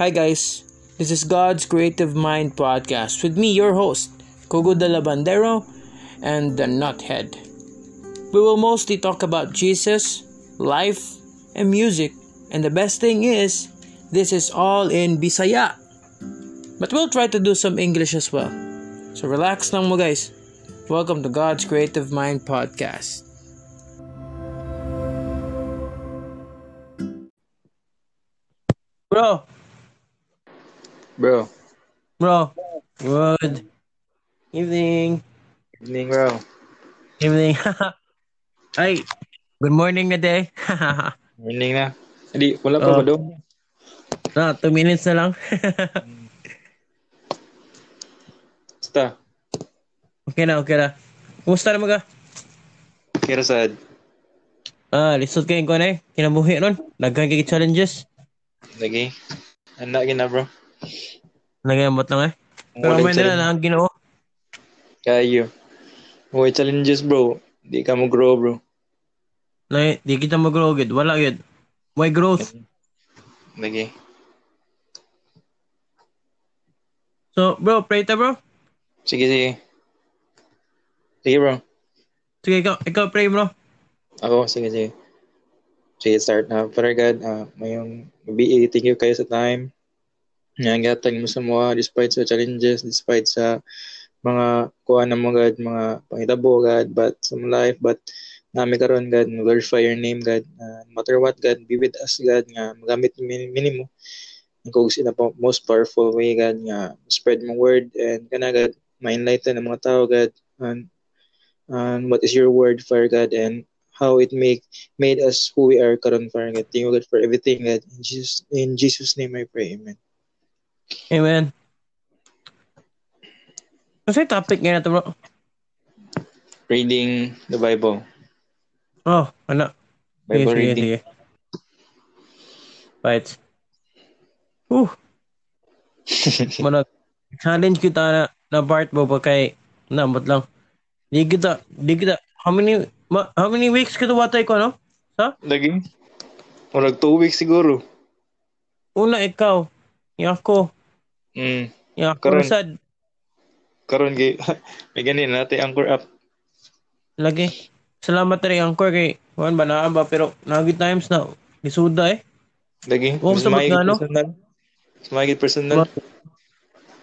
Hi guys, this is God's Creative Mind Podcast with me, your host, Kogo de la Bandero and the Nuthead. We will mostly talk about Jesus, life, and music, and the best thing is, this is all in Bisaya. But we'll try to do some English as well. So relax lang mo guys. Welcome to God's Creative Mind Podcast. Bro, bro, good evening. evening bro. Evening. Ay, good morning na day. Evening na. Hindi, wala pa Oh. ba doon? na, two minutes na lang. Basta, okay na, okay na. Kumusta naman ka? kira sad. Ah, lisod kayo ko na eh. Kinabuhi nun. Nagkang kay challenges. Lagi. Handa gina bro. Nagayamot lang eh. Pero may nila na ang ginoo. Kayo. Huwag challenges bro. Di ka mo grow bro. Na, di kita mag-grow gid. Wala gid. Why growth? Lagi. So, bro, pray ta bro. Sige, sige. Sige bro. Sige, ikaw, ikaw pray bro. Ako, sige, sige. Sige, start na. Father God, uh, mayong gabi, thank you kayo sa time. Nga gatag mo sa mga despite sa challenges, despite sa mga kuha na mo God, mga pangitabo God, but some life, but nami karon God, glorify your name God. Uh, no matter what God, be with us God, nga magamit min- minimo kung sila po most powerful way God, nga spread mo word and kana God, ma-enlighten ang mga tao God, and, and what is your word Father God, and how it make made us who we are karon Father God. Thank you God for everything God. In Jesus, in Jesus name I pray. Amen. Amen. Kasi topic ngayon na to bro. Reading the Bible. Oh, ano? Sige, Bible sige, reading. sige. Right. Uh. Mana challenge kita na na part mo pa kay nambot lang. Di kita, di kita, how many, ma, how many weeks kita watay ko, no? Sa? Lagi? Murag two weeks siguro. Una ikaw, yung ako, Mm. yung ako Karon. sad, Karon gay may ganin natin anchor up. lagi. Salamat rin ang core kay, kuhan ba na ba, pero nagit times na, lisuda eh. Lagi. Oo, Mas sabot mahigit nga, no? personal. Mas mahigit personal.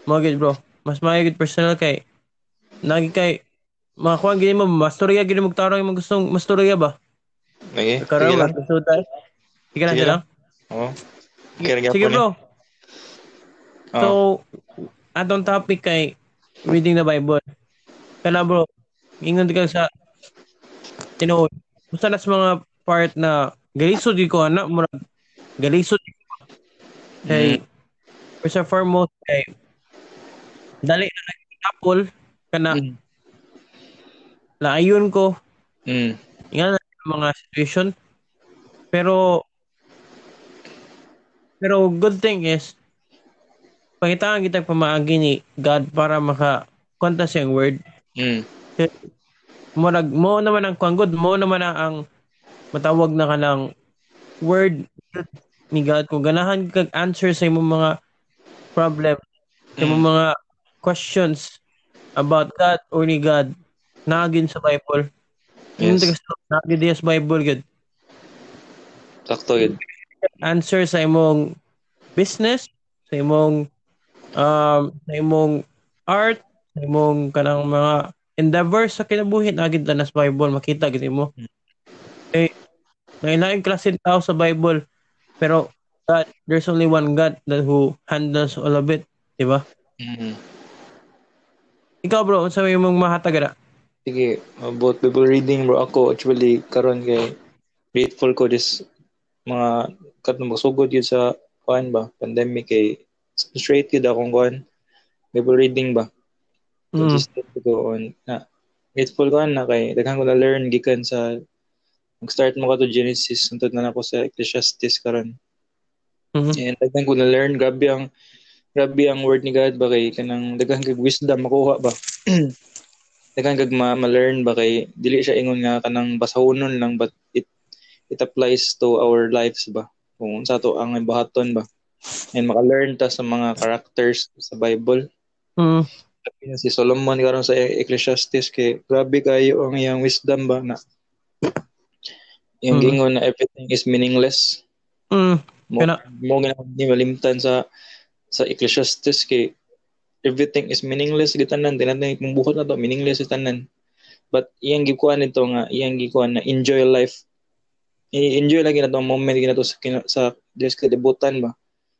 Magid bro, mas mayagid personal kay, nagi kay, mga kuhan gini mo, masturya gini mo tarong yung gustong masturya ba? Lagi. Karon lisuda eh. Sige sige lang. Oo. Sige, bro. So, Oo. atong topic kay reading the Bible. Kana bro, ingon ka sa tinuod. Basta nas mga part na galisod gyud ko ana murag galisod. Kay first and foremost kay dali na nag-apple kana Mm. laayon ko Mm. nga na mga situation pero pero good thing is pangitaan kita pamaagi ni God para maka konta siyang word Mm. mo nag mo naman ang kuanggod mo naman ang, ang matawag na kanang word ni God kung ganahan kag answer sa imong mga problem sa imong mga questions about God or ni God nagin sa Bible yung Yes. nagin diya sa Bible good Sakto yun. answer sa imong business, sa imong um sa imong art, sa imong kanang mga endeavors sa kinabuhi na gid na sa Bible makita gid mo. Eh lain klase tao sa Bible pero God, there's only one God that who handles all of it, di ba? Mm. Ikaw bro, unsa may imong mahatag na? Sige, about Bible reading bro ako actually karon kay grateful ko this mga kat magsugod yun sa kuan ba pandemic kay straight yun akong kuan Bible reading ba? Mm. consistent ko on. Na grateful ko na kay daghan ko na learn gikan sa mag-start mo ka to Genesis sunod na ako sa Ecclesiastes karon. Mhm. and daghan ko na learn grabe ang grabe ang word ni God ba kay kanang daghan kag wisdom makuha ba? Daghan kag ma- ma-learn ba kay dili siya ingon nga kanang basahonon lang but it it applies to our lives ba? Kung sa to ang bahaton ba and maka-learn ta sa mga characters sa Bible. Mm. Si Solomon karon sa Ecclesiastes kay grabe kayo ang iyang wisdom ba na yung Mm. gingon na everything is meaningless. Mm. Mo Kana- mo ni malimtan sa sa Ecclesiastes kay everything is meaningless gitanan dinatay kung buhat na to meaningless gitanan. But iyang gikuan nito nga iyang gikuan na enjoy life. I-enjoy lagi na to ang moment gina to sa kina- sa Diyos kalibutan ba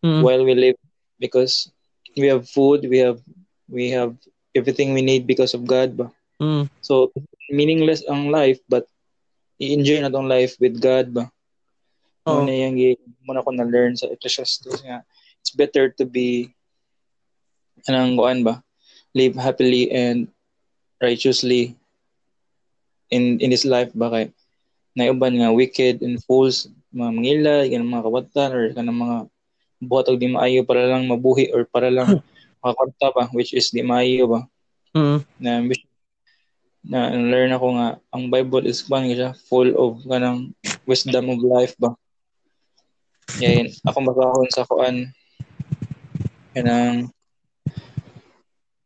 Mm. while we live because we have food, we have we have everything we need because of God ba. Mm. So meaningless ang life but i-enjoy na tong life with God ba. Oo. Muna yung muna ko na-learn sa Ecclesiastes nga it's better to be anong kuan ba live happily and righteously in in this life ba kay naiuban nga wicked and fools mga mangilay ganang mga kabatan or kanang mga buhat og di maayo para lang mabuhi or para lang makakwarta ba which is di maayo ba? Mm. na na learn ako nga ang Bible is kuan siya full of kanang wisdom of life ba? Yan ako maghahon sa kuan. Kanang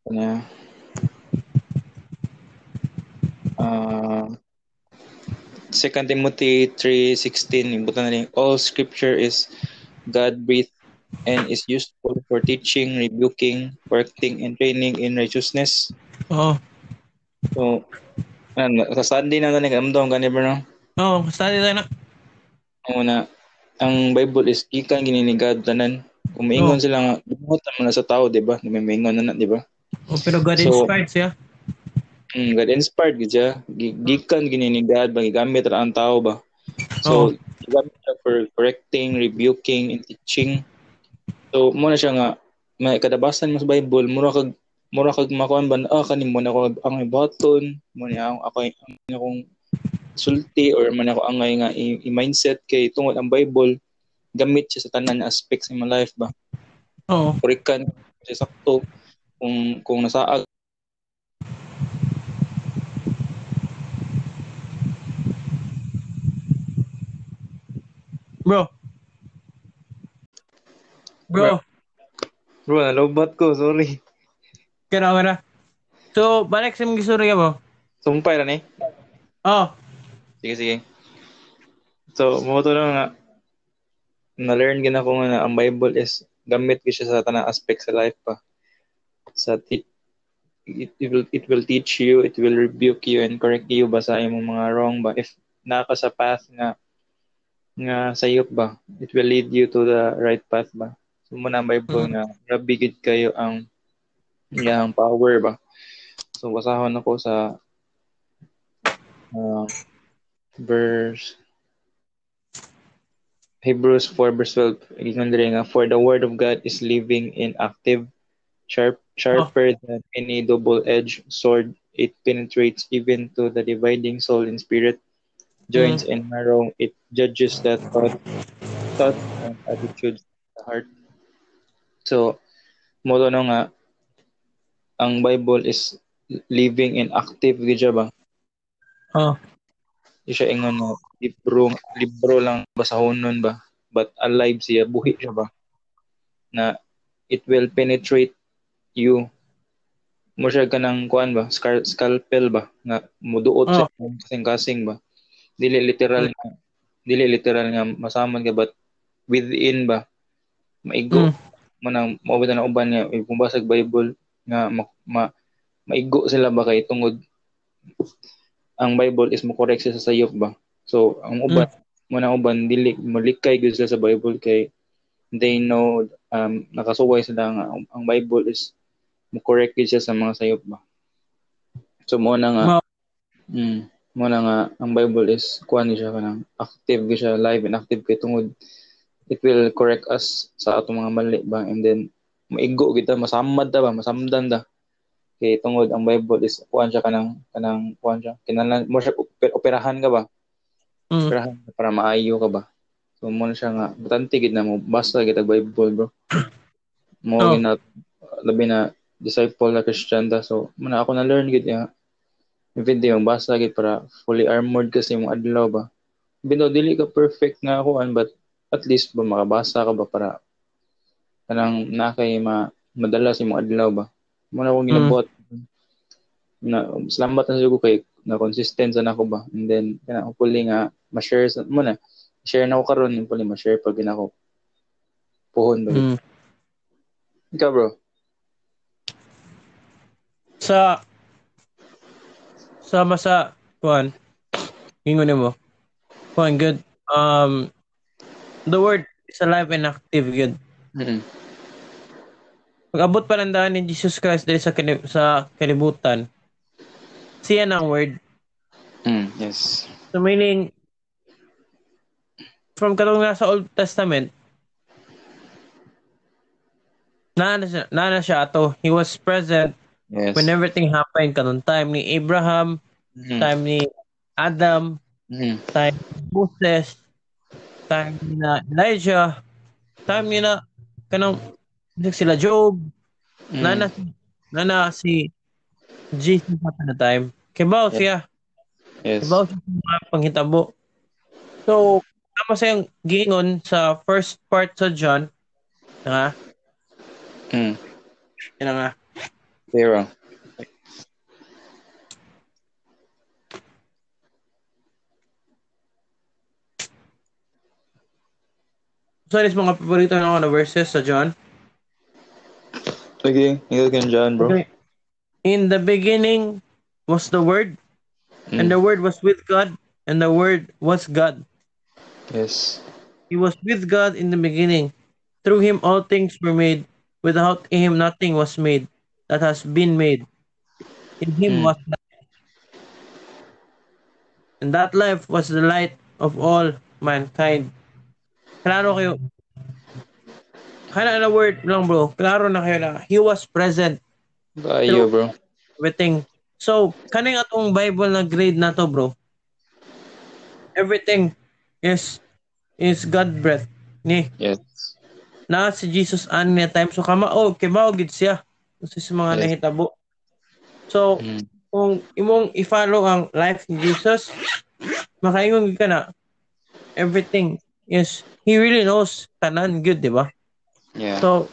kana uh, 2 Timothy 3:16 ibutan na rin all scripture is God breathed and is useful for teaching, rebuking, correcting, and training in righteousness. Oo. So, ano, sa Sunday na ganun, kamdong ganun ba no? Oo, study tayo na. Una, ang Bible is gikan gini ni God tanan. Kung maingon Oh. sila nga, buhat naman na sa tao, di ba? May maingon na na, di ba? Oh, pero God So- inspired siya. Mm, God inspired gid siya. Gi- Gikan gini ni God ba gigamit ra ang tao ba. Oh. So, gigamit siya for correcting, rebuking, and teaching. So, mo na siya nga may kadabasan mo sa Bible, mura kag mura kag makuan ba ah kani mo na ako ang ibaton, mo ni ako ako ang akong sulti or man ako angay nga i-mindset kay tungod ang Bible gamit siya sa tanan nga aspects sa imong life ba. Oo. Kurikan siya sakto kung kung nasaag Bro. Bro. Bro, nalobat ko, sorry. Kaya na. So, balik sa mga istorya mo. Sumpay ra ni. Oh. Sige, sige. So, mo to lang nga na-learn gina ko nga na ang Bible is gamit ko siya sa tanang aspect sa life pa. Sa ti- it, it will it will teach you, it will rebuke you and correct you ba sa imong mga wrong ba if naka sa path nga nga sayop ba it will lead you to the right path ba so mo na ang Bible Mhm. nga grabe gid kayo ang yang power ba? So basahon ako sa uh, verse Hebrews 4 verse 12 ingon diri nga for the word of God is living and active sharp sharper than any double-edged sword. It penetrates even to the dividing soul and spirit joints and marrow. It judges the thought thought and attitudes of the heart so mo to no nga ang Bible is living and active gid siya ba Oh. Di siya ingon na libro, libro lang basahonon ba? But alive siya, buhi siya ba? Na it will penetrate you. Mo siya ka ng kuan ba? Scar- scalpel ba? Na muduot Oh. sa kasing-kasing ba? Dili literal nga, dili literal nga masaman ka but within ba? Maigo. Mm. Mo nang maubita na uban niya kung basag Bible nga ma, ma, maigo sila ba kay tungod ang Bible is mo correct sa sayop ba? So ang uban mo na uban dili malikay gyud sila sa Bible kay they know um nakasuway sila nga ang, ang Bible is mo correct gyud siya sa mga sayop ba? So mo na nga Ma- mm, mo na nga ang Bible is kuan siya kanang active gyud siya live and active kay tungod it will correct us sa atong mga mali ba? And then maigo kita masamad ta ba? Masamdan ta. Kay tungod ang Bible is kuan siya kanang kanang kuan siya kinahanglan mo siya oper- operahan ka ba? Mm. operahan para maayo ka ba? So mo na siya nga butante gid na mo basta gid ang Bible bro. Mo Oh. na labi na disciple na Christian ta. So mo na ako na learn gid ya video yung basa gid para fully armored kasi mong adlaw ba? Bino dili ka perfect nga ako but at least ba makabasa ka ba para kanang na kay ma madala si mo adlaw ba. Mo na akong ginabuhat. Na salamat na siguro kay na consistent sa nako ba. And then kana hopefully nga ma-share sa mo na share na ko karon hopefully ma-share pag ginako puhon ba. Mm. Ikaw bro. Sa sama sa kuan ingon mo. Kuan good. Um the word is alive and active good. Mm. Pag-abot pa ng daan ni Jesus Christ dahil sa, kini- sa kalibutan, siya na ang word. Mm, yes. So meaning, from katong nasa Old Testament, na na siya, na na siya ato. He was present Yes. when everything happened kanong time ni Abraham, Mm. time ni Adam, Mm. time ni Moses, time na Elijah, time ni na kanang sila Job, Mm. nana nana si Jesus at the time. Kibaw siya. Yes. Kibaw siya mga panghitabo. So, tama sa yung gingon sa first part sa John, nga, Mm. na nga, Zero. So is mga paborito na ako na verses sa John. Sige, ikaw kan John, bro. Okay. In the beginning was the Word, and the Word was with God, and the Word was God. Yes. He was with God in the beginning. Through him all things were made. Without him nothing was made that has been made. In him Hmm. was life. And that life was the light of all mankind. Klaro kayo. Kana na word lang bro. Klaro na kayo na he was present Kayo, bro. everything. So, kaning atong Bible na grade na to, bro. Everything is is God breath ni Yes. na si Jesus ani na time so kama oh kay mao gid siya sa sa mga Yes. nahitabo. So, Mm. kung imong i-follow ang life ni Jesus, makaingon ka na everything is he really knows tanan good, di ba? Yeah. So,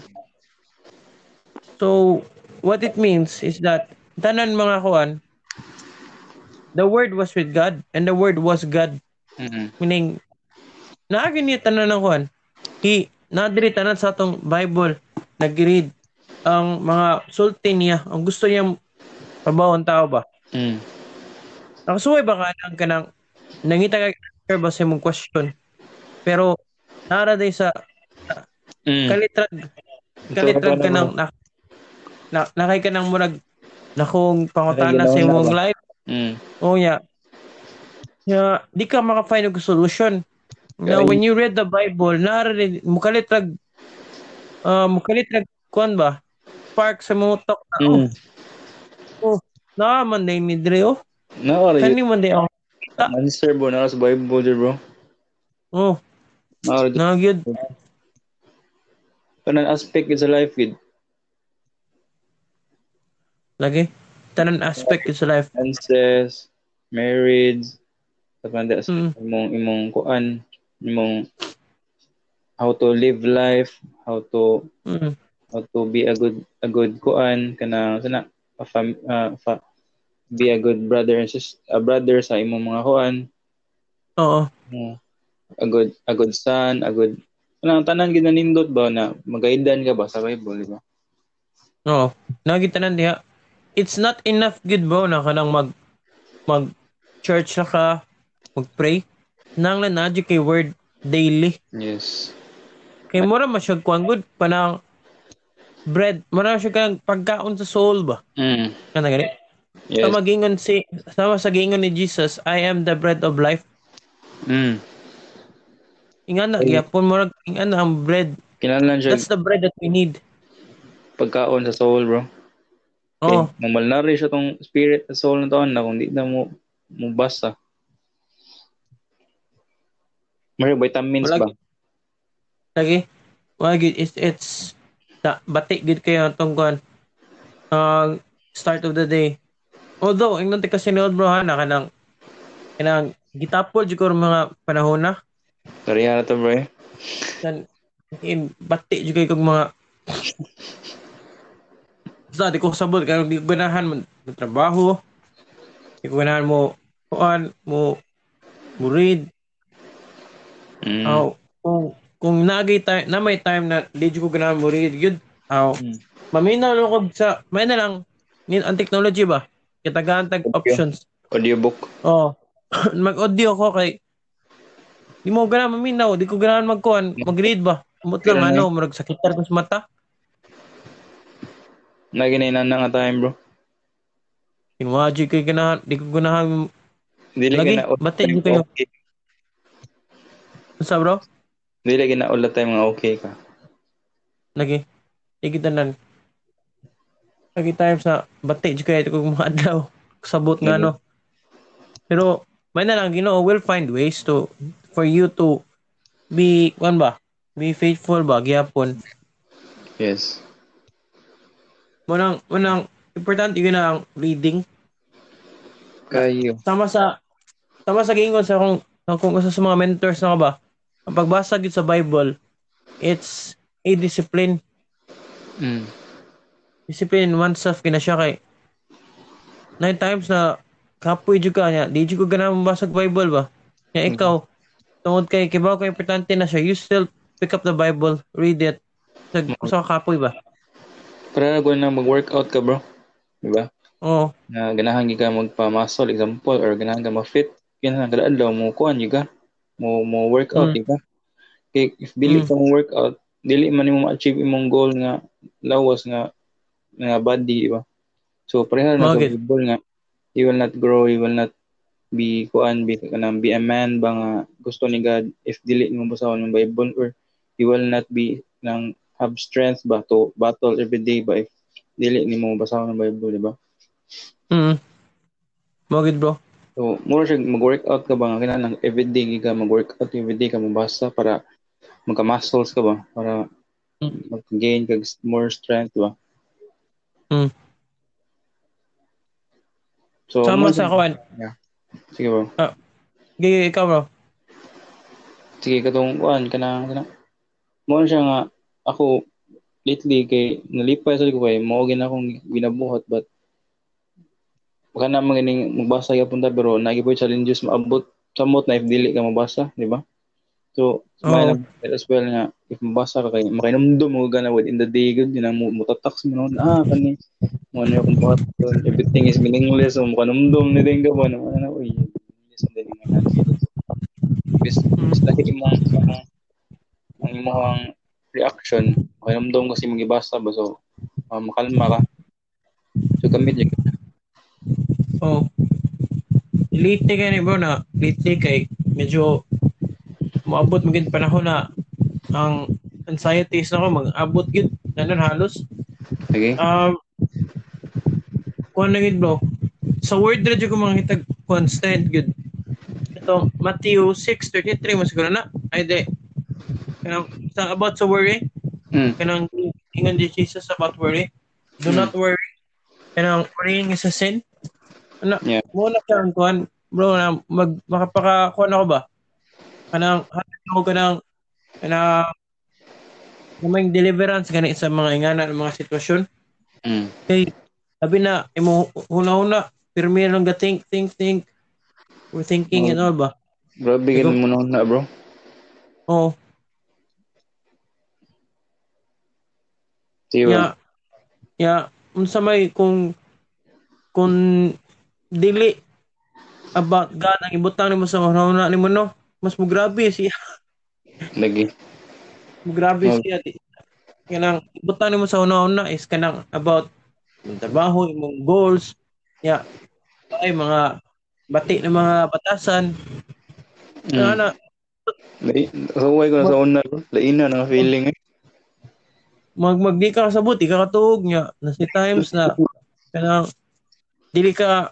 so what it means is that tanan mga kuan, the word was with God and the word was God. Mm. Meaning, naagin niya tanan ng kuan. He, nadiri tanan sa atong Bible, nag-read ang mga sulti niya, ang gusto niya pabawang tao ba? Mm. Nakasuway ba ka ng kanang nangita ka ba sa imong question? Pero, nara day sa Mm. kalitrag kalitrag ka ng na, na, nakay ka ng murag na kung pangutana sa imong na life Mm. o ya ya di ka maka-find og solution now when you read the bible nara mo kalitrag uh, mo kalitrag kuan ba spark sa mga utak na oh, Mm. oh na man day ni Dre oh Nakari. kani man day oh Answer, bro. Naka sa Bible, bro. oh Nakari. na gyud Kanang aspect is a life, kid. lagi tanan aspect sa life Finances, marriage, tapos sa Mm. imong, imong kuan, imong how to live life, how to mm. how to be a good a good kuan kana sana a fam, uh, fa, be a good brother and sis, a brother sa imong mga kuan oo mo a good a good son a good kanang tanan gid na nindot ba na magaidan ka ba sa Bible di ba Oo. Nagitanan diha. It's not enough good bro na kanang mag mag church na ka, mag-pray. Nang lang na kay word daily. yes Kay mura masyag kuan good panang bread. Mura siya kang pagkaon sa soul ba? mm. Kana gani? yes Sa magingon si sama sa gingon ni Jesus, I am the bread of life. mm. Ingana Ay. gyapon mura ingana ang bread. kinahanglan siya That's the bread that we need. pagkaon sa soul bro Oh, Okay. Mamalnari siya tong spirit sa soul na taon na kung di na mo mo basa. May vitamins Wala- ba? lagi. Wag good it's it's ta, batik gid kayo atong kuan. Ang start of the day. Although, ingnon ti kasi niod bro ha na kanang kanang gitapol jud ko mga panahon na Kariya na to bro kan in bati jud kay kog mga Basta, di ko sabot. Kaya di ko ganahan mo mo trabaho. Di ko ganahan mo kuan mo mo read. Mm. Aw, kung kung nagay time na may time na di ko ganahan mo read yun. Aw, Mm. maminaw lang ko sa may na lang ni ang technology ba. Kitagaan tag Okay. options. Audiobook. Oh. Mag-audio ko kay Di mo ganahan maminaw, di ko ganahan magkuan, mag-read ba. Umot lang ano, murag sakitan ko sa mata. Naginainan na nga time, bro. Inwaji kay ganahan, di ko ganahan Dili Lagi, na all di kayo. okay. sa bro. Dili ka na all the time nga okay ka. Lagi. Di kita nan. Lagi time sa bati di kaya ko mga adlaw. Sabot nga no. Pero may na lang Ginoo will find ways to for you to be one ba? Be faithful ba gyapon. Yes. Munang munang importante yun ang reading Kayo. tama sa tama sa gingon sa kung kung usa sa mga mentors na ba ang pagbasa gid sa Bible it's a discipline Mm. discipline in oneself kina siya kay nine times na kapoy jud ka niya di jud ko ganahan mabasa og Bible ba nya ikaw tungod kay kibaw kay importante na siya you still pick up the Bible read it sa sa kapoy ba Para ko na mag-workout ka, bro. Diba? oo Na ganahan ka magpa-muscle example or ganahan ka ma-fit. Ganahan kada adlaw mo kuan gi ka. Mo mo workout Mm. di ka. Kay if dili Mm. ka mo workout, dili man nimo ma-achieve imong goal nga lawas nga nga body, di ba? So pareha na sa Bakit? Bible nga you will not grow, you will not be kuan be kanang be a man ba nga gusto ni God if dili mo basahon ang Bible or you will not be nang have strength ba to battle every day ba if dili nimo basahon ang Bible, di ba? mm mo gid bro So, mura siya mag-workout ka ba nga kinahanglan everyday gi ka mag-workout everyday ka mabasa para magka-muscles ka ba para Mm. mag-gain ka more strength ba. Mm. So, sama mo sa siya- kawan Sige bro. gigi ikaw bro Sige katong kuan kana kana. Mo siya nga ako lately kay nalipay sa ko kay mao gina akong ginabuhat but baka na maganing magbasa gyapon ta pero nagiboy challenges maabot samot na if dili ka mabasa, di ba? So, Oo. oh. as well nga. If mabasa ka kay makinomdom mo gana within the day gud yun ang mo mutatak sa mo ah kani. Mo ano kung buhat everything is meaningless. So makinomdom ni din ka ba na ano uy yes and then nga bis bis dahil imong ang imong reaction makinomdom kasi magibasa ba so uh, makalma ka. So gamit yun Oh. Lately kay ni bro na lately kay medyo maabot mo gid panahon na ang anxieties na ko mag-abot gid nanon halos. okay Um kuan na gid bro. Sa word ra ko mga hitag constant gid. Ito Matthew 6:33 mo siguro na. Ay de. Kanang sa about sa worry, mm. kanang ingon di Jesus about worry. Do Hmm. not worry. Kanang worrying is a sin. Ano, Yeah. mo na siya ang kuhan, bro, na mag, makapaka, kuhan ako ba? Kanang, hatid ako kanang, kanang, kaming deliverance gani sa mga ingana ng mga sitwasyon. Mm. Kay, sabi na, imo, huna-huna, pirmi lang ga think, think, think. We're thinking and all ba? Ikaw? ganun mo na na bro Oo. Di ba? Ya, ya, unsa may kung kung dili about God ang ibutang nimo sa huna nimo no, mas mo grabe siya. lagi Mo grabe Oh. siya. Di- Kanang ibutang nimo sa huna-huna is kanang about yung trabaho, imong goals. Ya, ay mga bati ng mga batasan. Mm. Ana, Lai, kaway ko na sa una bro lain na nga feeling eh mag magdi ka sa buti ka katuog niya na si times na kanang dili ka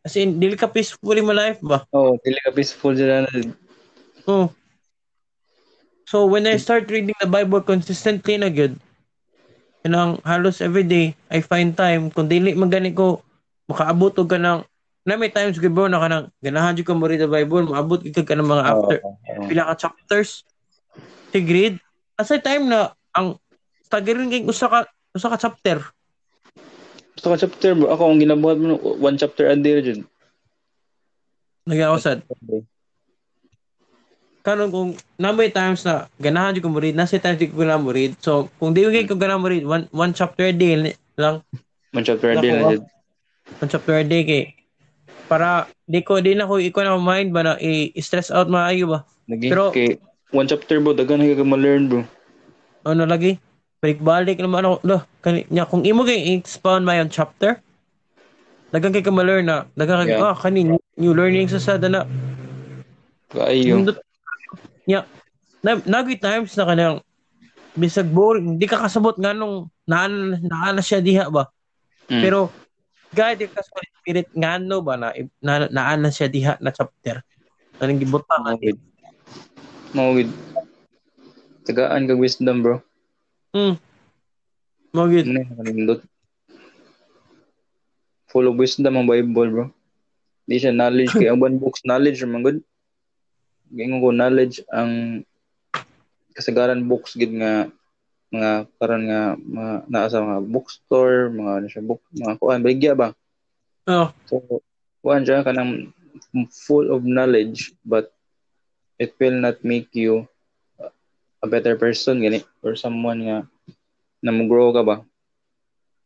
as in dili ka peacefully mo life ba oh dili ka peaceful dyan na oh so when I start reading the Bible consistently na good kanang halos every day I find time kung dili man gani ko makaabot og kanang na may times good bro na kanang ganahan jud ko mo read the Bible maabot gid ka kanang mga after Oh, pila ka chapters si grade asa time na ang tagirin kay usa ka usa ka chapter. Gusto ka chapter bro. Ako ang ginabuhat mo one chapter a day jud. Nagausad. Karon kung namoy times na ganahan jud ko mo read, nasa times di ko ganahan mo read. So kung di ko ganahan mo read, one, one chapter a day lang. One chapter a day lang jud. One chapter a day kay para di ko di na ko iko na mind ba na i-stress out maayo ba. Lagi Pero, kay one chapter bro, dagan ka ma-learn bro. Ano lagi? Balik-balik naman ako. Lo, kanya, kung imo kay expound my own chapter, dagan kay ka ma-learn na. Dagan kay, yeah. ah, kani, new learning sa sada na. Kaayo. Yeah. Na, nagi times na kanang bisag boring, hindi ka kasabot nga nung naan, naan na siya diha ba. Mm. Pero, guide ka sa spirit nga no ba na, na naan na siya diha na chapter. Anong gibutang. Okay. Mawid. Tagaan kag wisdom, bro. Mawid. Ano yung Full of wisdom ang Bible, bro. Di siya knowledge. kay ang one books knowledge, man good. Gingon ko knowledge ang kasagaran books gid nga mga karon nga mga naa sa mga bookstore, mga ano siya book, mga kuan baligya ba? Oh. So kuan siya kanang full of knowledge but it will not make you a better person gani or someone nga na mo-grow ka ba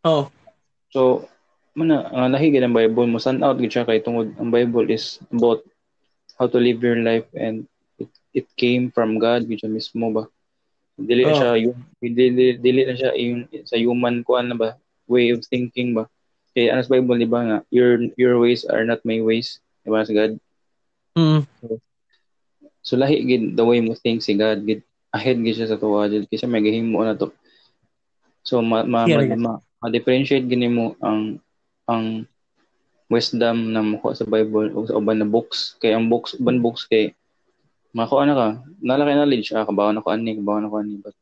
oh so mana ang lahi gid ang Bible mo send out gid siya kay tungod ang Bible is about how to live your life and it, it came from God gid mismo ba dili oh. siya yung dili, dili na siya yung sa human kuan na ba way of thinking ba kay anas Bible di ba nga your your ways are not my ways di ba sa God mm. so, So lahi gid the way mo think si God gid ahead gid siya sa tuwa gid kasi may gihimo na to. So ma ma, yeah, ma, ma, ma differentiate gini mo ang ang wisdom na makuha sa Bible o sa uban na books kay ang books uban books kay makuha na ka nalaki knowledge ah kabaw na ko ani kabaw na ko ani but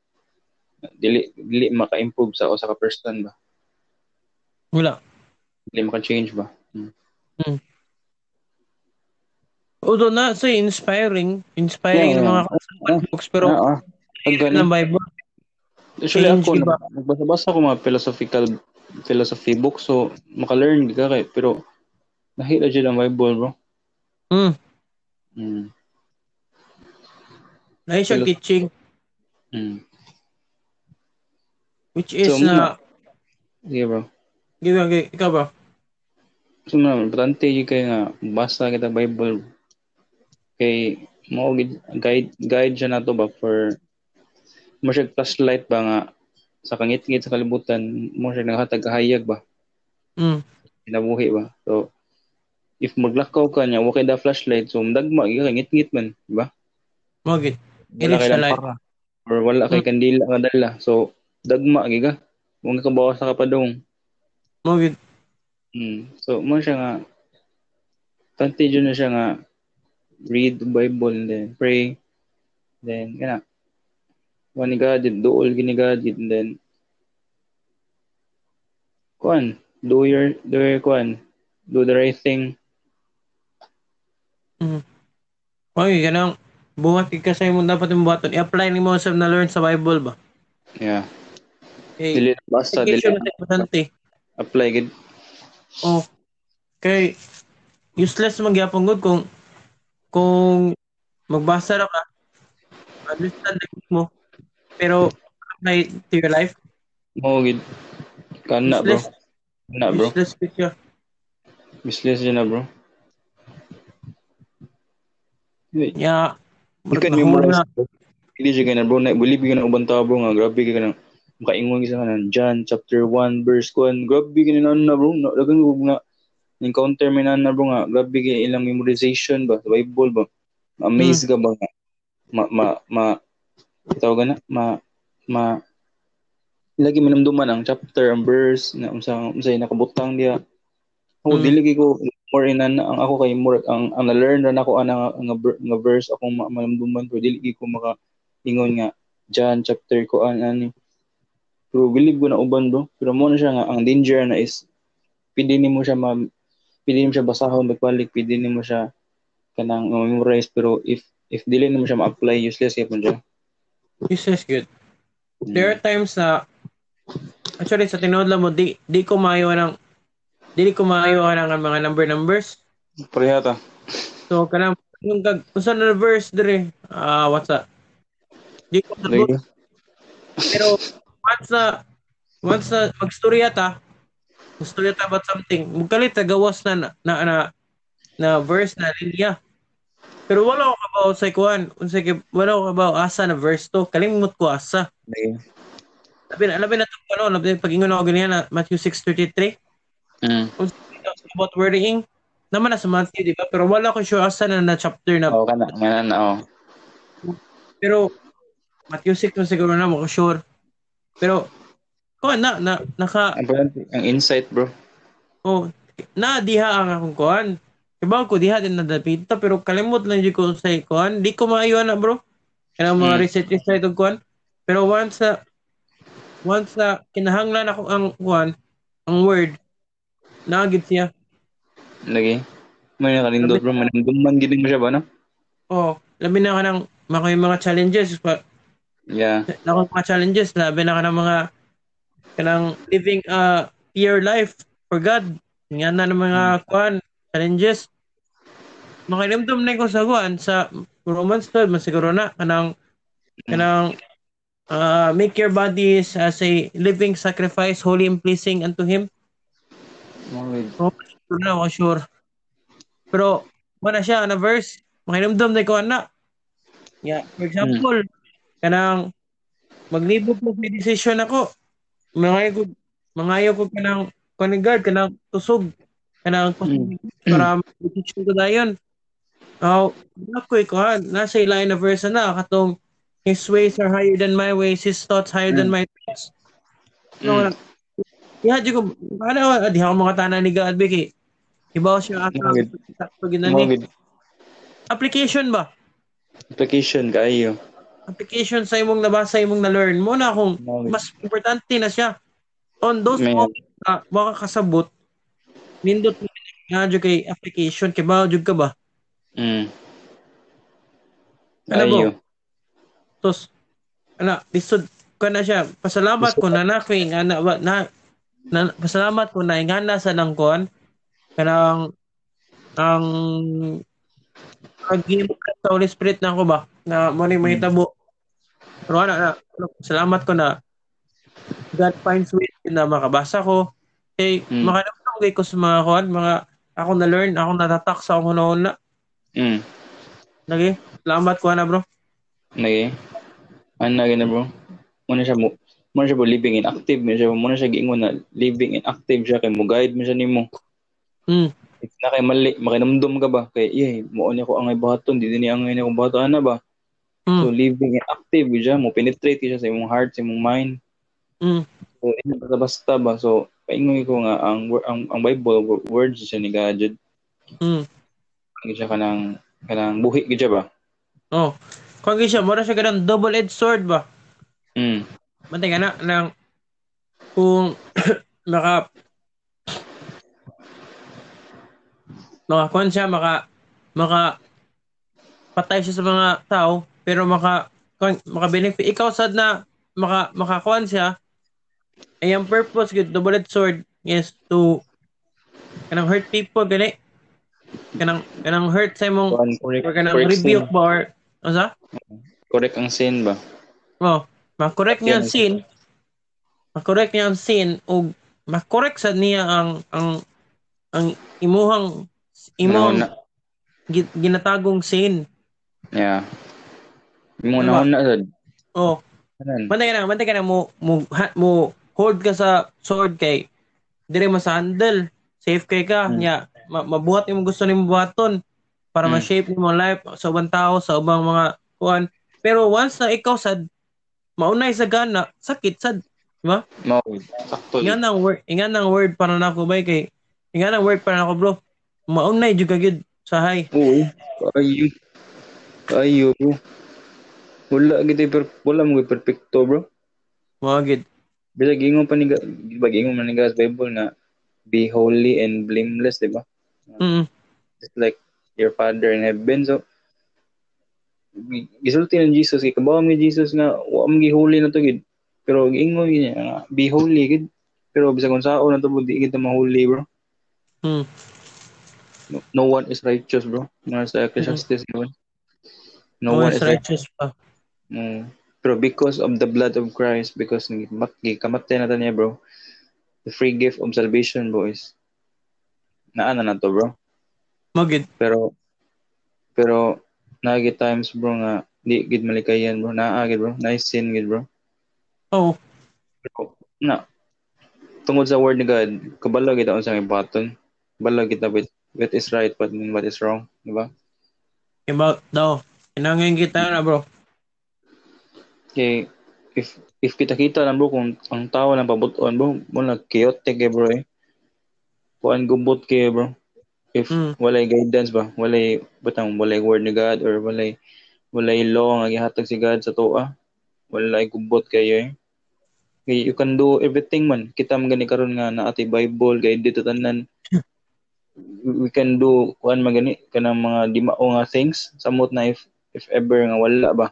dili dili maka-improve sa usa ka person ba wala dili maka-change ba hmm. hmm. Although na say inspiring, inspiring yeah, mga yeah. books pero uh, uh, ng Bible. Usually ako, diba? nagbasa-basa ko mga philosophical philosophy books so maka-learn ka kay pero nahila dyan ang Bible bro. Mm. Mm. Nahi siya teaching. Mm. Which is so, na uh, Yeah bro. Give okay, ikaw bro. So na, importante yung kaya nga basa kita Bible kay mo guide guide siya na to ba for mo siya flashlight ba nga sa kangit-ngit sa kalibutan mo siya naghatag kahayag ba mm. kinabuhi ba so if maglakaw ka niya okay da flashlight so dagma giga ngit-ngit man di ba mo gid wala kay light or wala kay mm. kandila nga dala so dagma giga mo nga kabawas sa kapadong mo gid mm. so mo siya nga tanti na siya nga read the Bible and then pray. Then, kana. One God, duol gini God, and then, kuan, do your, do your kuan, do the right thing. Mm. Okay, ganang, buhat ka sa mo dapat yung buhaton. I-apply ni mo sa na-learn sa Bible ba? Yeah. Okay. Dili basta dili. importante. Apply gid. Oh. Okay. Useless magyapon gud kung kung magbasa ra ka, understand mo, pero apply to your life. Mo gid. Kana bro. Kana bro. Useless siya. Useless na bro. Yeah. You can memorize. Hindi siya ganun bro. Na, believe ka na ubang tao bro nga. Grabe ka na. Makaingon ka sa kanan. John chapter 1 verse 1. Grabe ka na na bro. Dagan ko na encounter mi na na bro nga grabe kay ilang memorization ba Bible ba amaze hmm. ka ba nga ma ma ma tawag na ma ma lagi manamduman ang chapter ang verse na unsa unsay nakabutang dia oh mm. dili ko more in an, ang ako kay more ang ang na-learn ra nako ana nga, nga verse akong manamduman pero dili ko maka ingon nga John chapter ko an ani. Pero believe ko na uban bro. Pero mo na siya nga ang danger na is pwede nimo siya ma pwede mo siya basahon magbalik pwede mo siya kanang memorize pero if if dili mo siya ma-apply useless gyapon siya useless good. There are times na actually sa tinood lang mo di di ko maayo ng di ko maayo ng mga number numbers. Pareha ta. So kanang yung kag usa na verse dire ah what's that? Di ko sabot. Lagi. Pero once na once na magstorya ta, magstorya ta about something, magkalit ta gawas na na na, na, na verse na linya. Pero wala ko about sa kuan, unsay kay wala ko about asa na verse to. Kalimot ko asa. Labi na labi na to ano, labi pag ingon ako ganyan na Matthew 6:33 Mm. about wording naman na sa Matthew, di ba? Pero wala ko sure asa na na chapter na. Oo, kana. Nga na, oo. Pero Matthew 6 na siguro na mo ko sure. Pero ko na na naka Ang ang insight, bro. oh na diha ang akong kuan. Iba ko diha din na dapita pero kalimot lang jud ko sa kuan. Di ko maayo na bro. Kanang mga Mm. research research og kuan. Pero once na once na kinahanglan ako ang kuan, ang word nagit siya. Lagi. May nakalindot, bro. Manindumman gini mo siya ba, no? Oh, labi na ka ng mga mga challenges pa Yeah. na mga challenges labi na ka ng mga kanang living a pure life for God. Nga na ng mga kuan challenges. Makilimdom na ko sa kuan sa Romans 12 man siguro na kanang kanang uh, make your bodies as a living sacrifice holy and pleasing unto him. Mawid. Sure na ako sure. Pero wala siya na verse makiramdam na ko na. Yeah, for example, kanang maglibot mo may decision ako. Mangayo ko mangayo ko kanang kanigard kanang tusog kanang tusog para decision ko dayon. Oh, ako ko ha, nasa ilain na verse na katong his ways are higher than my ways, his thoughts higher than my thoughts. No, Mm. Yeah, di ko, ano, di ako mga tanan ni God, Vicky. Ibaw siya ata. Pag ginani. Application ba? Application, kayo. Application sa imong nabasa, imong na-learn mo na kung mas importante na siya. On those Man. moments na baka kasabot, nindot mo nga dyan kay application, kay ba, ka ba? Mm. Ano ba? Tos, ana, lisod ka na siya. Pasalamat ko na na kay nga na, na, na, pasalamat ko na ingana sa nangkuan kanang ang paghimo sa Holy Spirit na ako ba na mo ni mahitabo. Pero ana na, ano, salamat ko na God finds ways na makabasa ko. Eh, Mm. makanapang ko sa mga kuan, mga ako na learn, ako natatak sa akong una Mm. Lagi, salamat ko na bro. Lagi. Ano na bro? Muna siya mo. Muna siya po living in active. Muna siya, muna siya giingon na living in active siya. Kay mo guide mo siya ni mo. Mm. If na kay mali, makinamdom ka ba? Kay, yay, mo ni ako angay bahaton. Di din angay ni akong bahaton na ba? Mm. So, living in active siya. Mo penetrate siya sa imong heart, sa imong mind. Mm. So, hindi basta-basta ba? So, paingoy ko nga, ang, ang, ang Bible, wo- words siya ni God. Mm. Ang siya kanang, kanang buhi siya ba? Oh. Kung siya, mura siya ganang double-edged sword ba? Mm. Bantay ka na, ng, kung maka, makakuan siya, maka, maka, patay siya sa mga tao, pero maka, maka benefit, ikaw sad na, maka, makakuan siya, ay ang purpose, good, double-edged sword, is to, kanang hurt people, gani, kanang, kanang hurt sa imong, correct, or kanang rebuke ba, or, ano sa? Correct ang sin ba? Oh, makorek niya ang sin. Makorek niya ang sin o makorek sa niya ang ang ang imuhang Nauna. gi- ginatagong sin. Yeah. Mo na na sad. Oh, bantay ka na, bantay ka na mo mo, ha, mo hold ka sa sword kay dire mo sa handle. Safe kay ka Hmm. nya ma- mabuhat imong gusto nimo buhaton para Hmm. ma-shape nimo life sa ubang tao, sa ubang mga kuan. Pero once na ikaw sad maunay sa gana, sakit sad. Mao. Sakto. Ingan ang word, ingan ang word para na ako bay kay ingan ang word para na ako bro. Maunay jud kagid sa hay. Oo. Ayo. Ayo, bro. Wala gid per wala mo perfecto, bro. Mga gid. Bisa gingon pa ni Ga- di ba gingon man ni Bible na be holy and blameless, di ba? Mm. Just like your Father in heaven. So, gisulti ng Jesus, kay kabawa ni Jesus nga, wa mo gihuli na to gid. Pero giingon niya nga be holy gid. Pero bisag kung sao na to di gid mahuli bro. Hmm. No, no one is righteous bro. Nga sa Ecclesiastes mm No Oh, one is righteous. pa. Mm. Pero because of the blood of Christ, because mat kamatay na ta niya bro, the free gift of salvation bro is naana na to bro. Magid. Pero pero naagi times bro nga di gid malikayan bro. Naa gid bro. Nice sin gid bro. Oh, pero na tungod sa word ni God kabalo gid sa ibaton kabalo kita with what is right but what is wrong di ba? Iba daw. Inangin kita na bro. kay if if kita kita lang bro kung ang tao lang pabuton bro mo na chaotic eh bro eh. Kuan gubot kay bro if Mm. walay guidance ba? Walay batang walay word ni God or walay walay law nga gihatag si God sa tuwa? Walay gubot kayo eh. Kay you can do everything man. Kita man gani karon nga na ati Bible guide dito tanan. We can do kuan man gani kanang mga di mao nga things. Samot na if if ever nga wala ba?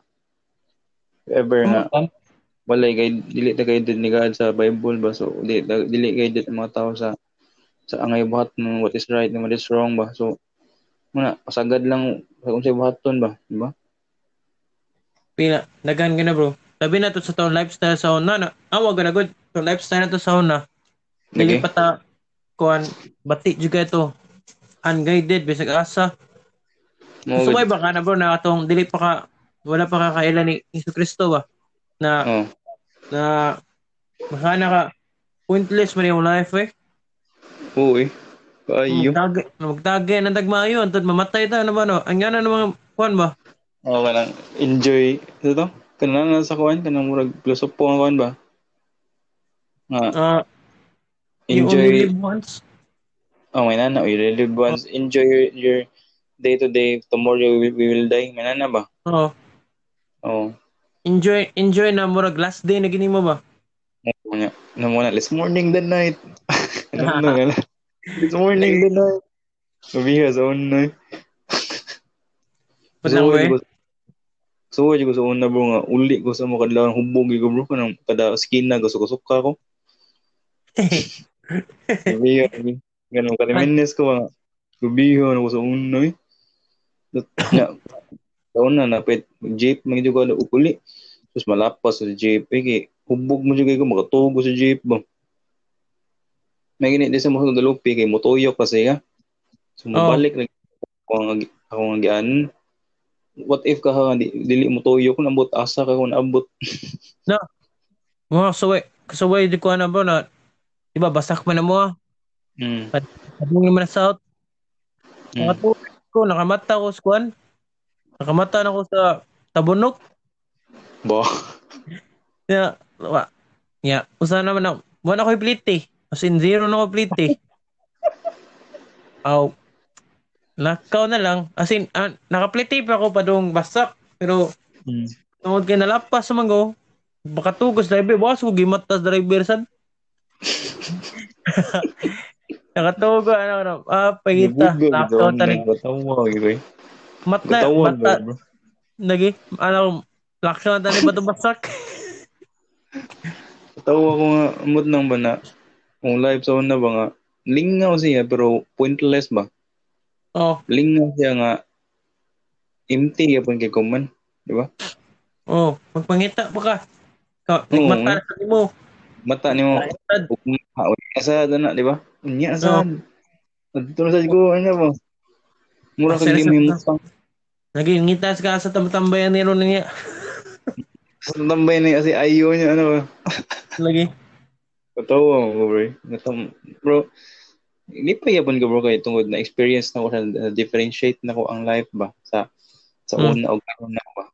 If ever nga Oh, walay guide dili ta guided ni God sa Bible ba? So dili dili guided ang mga tao sa sa angay buhat ng what is right and what is wrong ba so muna pasagad lang sa kung sa buhaton ba di ba Pila, dagan ka na bro. Labi na to sa taon lifestyle sa una na. Awa na good. So lifestyle na to sa una. Dili Lagi? pa ta kuan bati juga ito. Unguided bisag asa. mo So ba ka na bro na atong dili pa ka wala pa ka kailan ni Hesus Kristo ba na oh na makana ka pointless man yung life eh. Oo eh Kayo. Magtagay, magtagay ng tagmayo antod mamatay ta na ba no? Ang yana ng mga kuan ba? Oo ka lang. Enjoy. Ito to? Kanang na sa kuwan? Kanang murag filosopo ang kuwan ba? Nga, Ah, you only enjoy. live once. Oh, may nana. You live once. Enjoy your, your day to day. Tomorrow we, we will die. May nana ba? Oh, Oo. enjoy enjoy na murag last day na gini mo ba? Oh. Ano ano muna? Let's morning the night. ano mo na? Let's morning the night. Sabiha sa una. Padang we. So, ko sa una bro nga, uli ko sa mga kadlawan hubog ko bro, kanang kada skin na gusto ka ko. Sabi yun, ganun, kalimines ko nga, gubihan ako sa una eh. Sa una, napit, jeep, juga na ukuli. Tapos malapas sa jeep, eh, hubog mo juga ko, makatugo sa jeep ba. May ganit din sa mga galupi, kay motoyo kasi ha. So, mabalik na ako ang ako ang gaan. What if ka ha, di, dili mo toyo kung nabot asa ka kung naabot. Mga kasuway, kasuway di ko na bro na, di ba, basak man na mo. Mm. Sabong naman na south. Mm. Ko, nakamata ko sa kuan. Nakamata na ko sa tabunok. Ba. Ya, wa. Ya, usa naman na, wala ko plite. As in, zero na ko plite. Aw. Nakaw na lang. As in, ah, nakaplite pa ako pa doong basak. Pero, Mm. tungod kay nalapas sa manggo, baka tugos driver, boss ko gimatas driver sad. Nakatugo ano ano, ah pagita. Nakaw gibugo, tani. Batawa, giboy. Mata, Batawa, mata, bro. lagi, ano, laksyon na tani bato basak. Batawa ko nga, amot nang ba na, kung live sa una ba nga, lingaw siya, pero pointless ba? Oh, Lingaw siya nga, empty yapon kay kuman. Di ba? oh, magpangita pa ka. Ka, Oo, mata sa mo. Mata ni mo, Laitad. ugma, unya sa na, di ba? Unya sa. Na sa siguro, ano ba? Mura sa- mo yung Lagi, ngitas ka sa tamtambayan ni Ron niya. Sa tambay na kasi ayaw niya, ano ba? Lagi. Katawa mo, bro. Natam, bro, hindi pa yapon ko, bro, kayo tungod na experience na ko sa na differentiate na ko ang life ba sa sa Hmm. una o karon na ba.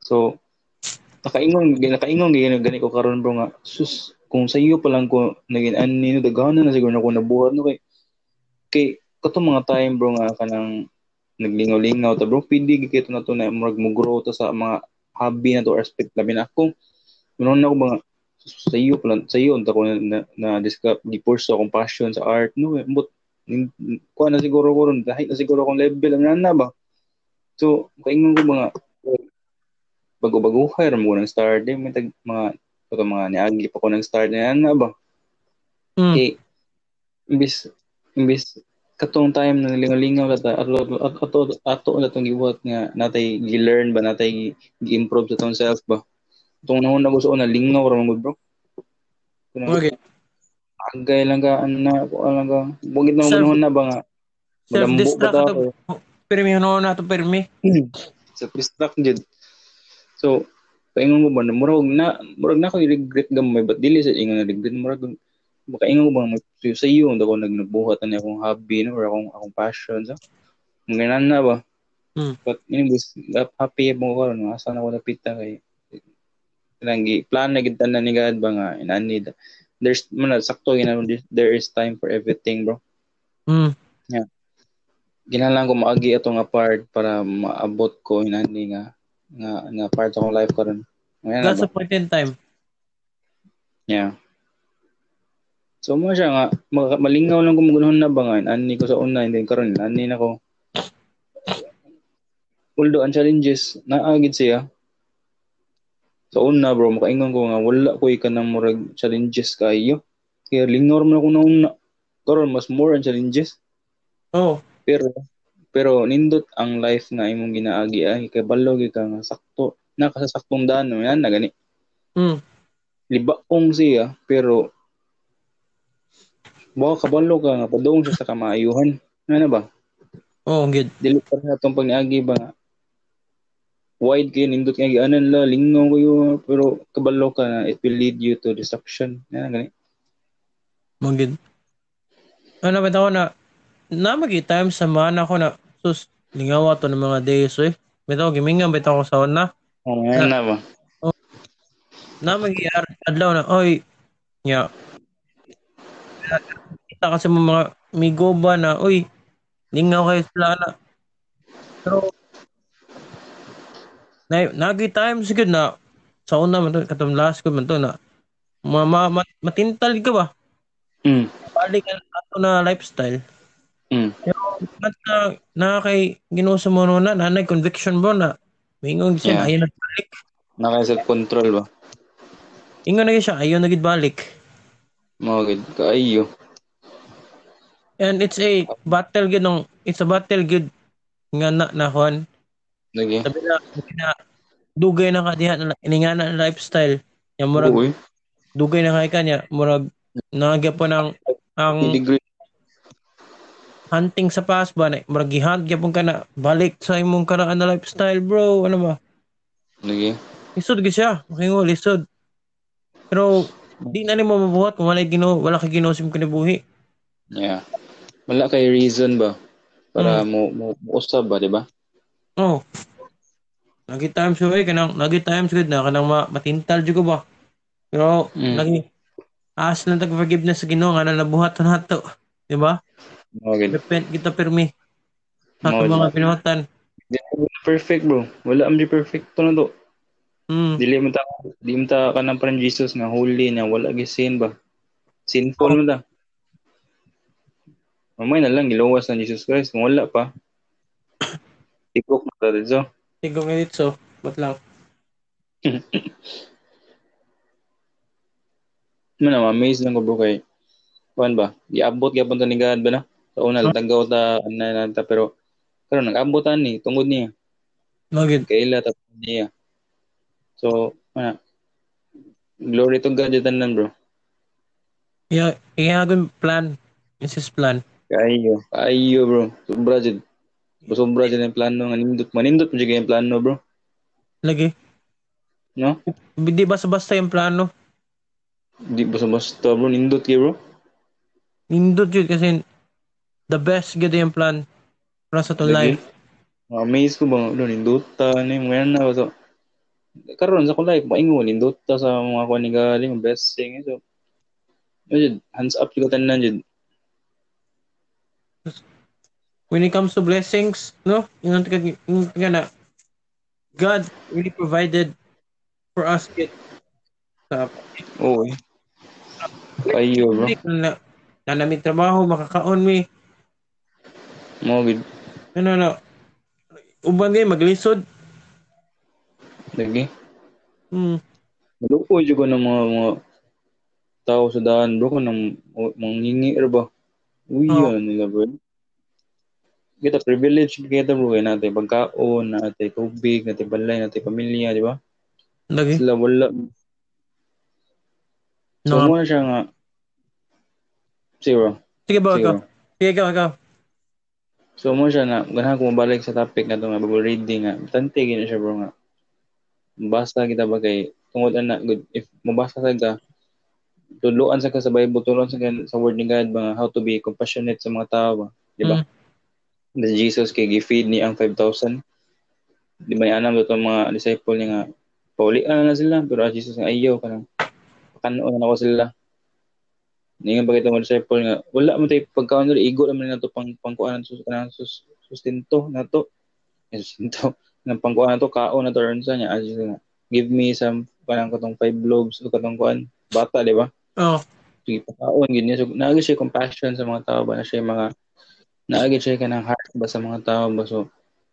So, nakaingon, nakaingon gani gani ko karon bro nga, sus, kung sa iyo pa lang ko naging ani no daghanan na siguro na ko nabuhat no kay kay kato mga time bro nga kanang naglingaw-lingaw ta bro pwede gikito na to na murag mo grow to sa mga hobby na to aspect labi na ako meron na ako mga sa iyo pala sa iyo unta ko na, na, na discover di pursue akong passion sa art no eh, but kuha na siguro ko ron dahil na siguro akong level ang na ba so kaingon ko mga bago-bago kay ram mo nang start din may tag mga Ito mga niagi pa ko nag-start na yan na ba? Mm. Eh, imbis, imbis, katong time na lingaw-lingaw lata ato ato ato ato na tong gibuhat nga natay gi-learn ba natay gi-improve sa tong self ba tong nahon na gusto ko na lingaw ra man bro. Kuno, Okay. agay lang ka ano na ko lang ka. Bugit na Self- na ba nga? Madambo ba Self-destruct ta ako Pirmi, ano na to, pirmi. sa distract jud so paingon ko ba na murag na murag na ko regret gamay but dili sa ingon na regret murag makaingon ko ba mag sa iyo ako nag nagbuhat na akong hobby no or akong akong passion so. Mga na ba? Hmm. but bus happy mo ko no asa na ko napita kay lang plan na gid tanan ni God ba nga inani there's man sakto gina there is time for everything bro. Mm. ginalang ko maagi atong apart para maabot ko inani nga nga nga part akong life karon ngayon na God's ba appointed time. yeah. So mo siya nga ma- malingaw lang ko magunahon na ba nga ani ko sa and then karon ani na ko. Although ang challenges naagid siya sa una bro makaingon ko nga wala ko kanang murag challenges kayo. Kaya lingaw man ako na una. Karon mas more ang challenges. Oh. pero pero nindot ang life nga imong ginaagi ay kay balo gyud ka nga sakto nakasasaktong daan yan na gani. Mm. libaong siya pero baka kabalo ka nga padung siya sa kamaayuhan ano ba? Oh, good. dili pa sa atong pagniagi ba nga wide kayo nindot nga gianan la lingaw kayo pero kabalo ka na it will lead you to destruction yan gani good. Ano ba ako na na magi time sa mana ko na sus lingawa to ng mga days eh. Bitaw gimingan bitaw ko sa una. oh yan na ba Na magi adlaw na oy nya. Kita kasi mga migo ba na oy lingaw kayo sila na. Pero na nagi time sigud na sa una man to katong last ko man to na ma, ma, ma- matintal ka ba? mm Balik ang ato na lifestyle. mm Pero ba't na, na kay Ginoo sa mo na nanay conviction mo na mingon siya Yeah. ayaw na balik. naka self control ba Ingon na siya ayaw na gid balik. mo gid kaayo And it's a battle gid ng it's a battle gid nga na na Juan. Lagi Sabi na, na dugay na ka diha na ininga na lifestyle. Yang murag Uy, dugay na kay kanya murag nagya po ng ang degree hunting sa past ba na murag gihunt gyapon ka na balik sa imong karaan na lifestyle bro ano ba lagi Lisod gid siya, makingo lisod. Pero di na nimo mabuhat kung wala gino wala kay Ginoo sim kinabuhi. Yeah. Wala kay reason ba para mo mo mo usab ba, di ba? Oh. Lagi times ko eh, kanang lagi times good na kanang ma, matintal jud ko ba. Pero Mm. lagi as lang tag forgiveness sa Ginoo nga na nabuhat na nato, di ba? Gid. Repent kita pirmi. Ato Mao, mga pinuhatan. Perfect, bro. Wala am perfect to na to. Mm. Dili mo ta di mo ta kanang parang Jesus nga holy na wala gi sin ba. Sinful mo ta. Mamay na lang giluwas na Jesus Christ wala pa. Tikok mo ta dito. Tigo nga dito, bat lang. Man, amaze lang ko bro kay kuan ba? Giabot gyapon ta ni God ba na? Sa una tagaw ta na ta pero karon nag-abot ta ni tungod niya. Magid. kaila tapos niya. So, ano, glory to God yung tanan bro. Yeah, iyagon plan. This is plan. Kaayo, kaayo bro. Sobra dyan. Sobra dyan yung plano nga nindot. Manindot mo dyan yung plano bro. Lagi. No? Di basta-basta yung plano. Di basta-basta bro. Nindot kayo bro. Nindot yun kasi the best gid yung plan para sa to Lagi. life. Amaze ko ba bro. Nindot ta. Ano yung mga na. So, karon sa ko life, maingon, nindot ta sa mga kuha ni galing, blessing. So, yun, hands up yung tanan dyan. When it comes to blessings, no? God really provided for us kid sa Oo eh. Kaayo bro. na na namin trabaho makakaon mi Mo good. ano na uban gay maglisod Lagi. hmm. Maluoy jud ko ng mga mga tao sa daan bro kanang mangingi ba. Uy, Oh. nila bro. Kita privilege kita bro kay natin pagkaon, natin tubig, natin balay, natin pamilya, di ba? Lagi. Sila wala. So No. mo na siya nga Zero. Sige ba? Zero. Sige ikaw, ikaw. So mo siya na ganahan ko mabalik sa topic na to nga Bible reading nga. Tante gina siya bro nga. Basta kita ba kay tungod ana good if mabasa sa ka tuluan sa ka sa Bible, tuluan sa ka sa word ni God ba how to be compassionate sa mga tao ba, di ba? Na si Jesus kay gi-feed ni ang 5,000. Di ba anam to mga disciple niya nga paulian na sila pero ang Jesus nga ayaw kanang pakanon na ako sila. Ningan ba kita mga disciple nga wala mo tay pagkaon dili igo naman na to pang pangkuan sus kanang sus, sustento na to. Eh, sustento ng pangkuan na to kaon na to ron sa niya as nga give me some kanang katong five loaves o katong kuan bata di ba? Oh. sige pakaon niya so naagi siya compassion sa mga tao ba na siya mga naagi siya kanang heart ba sa mga tao ba? So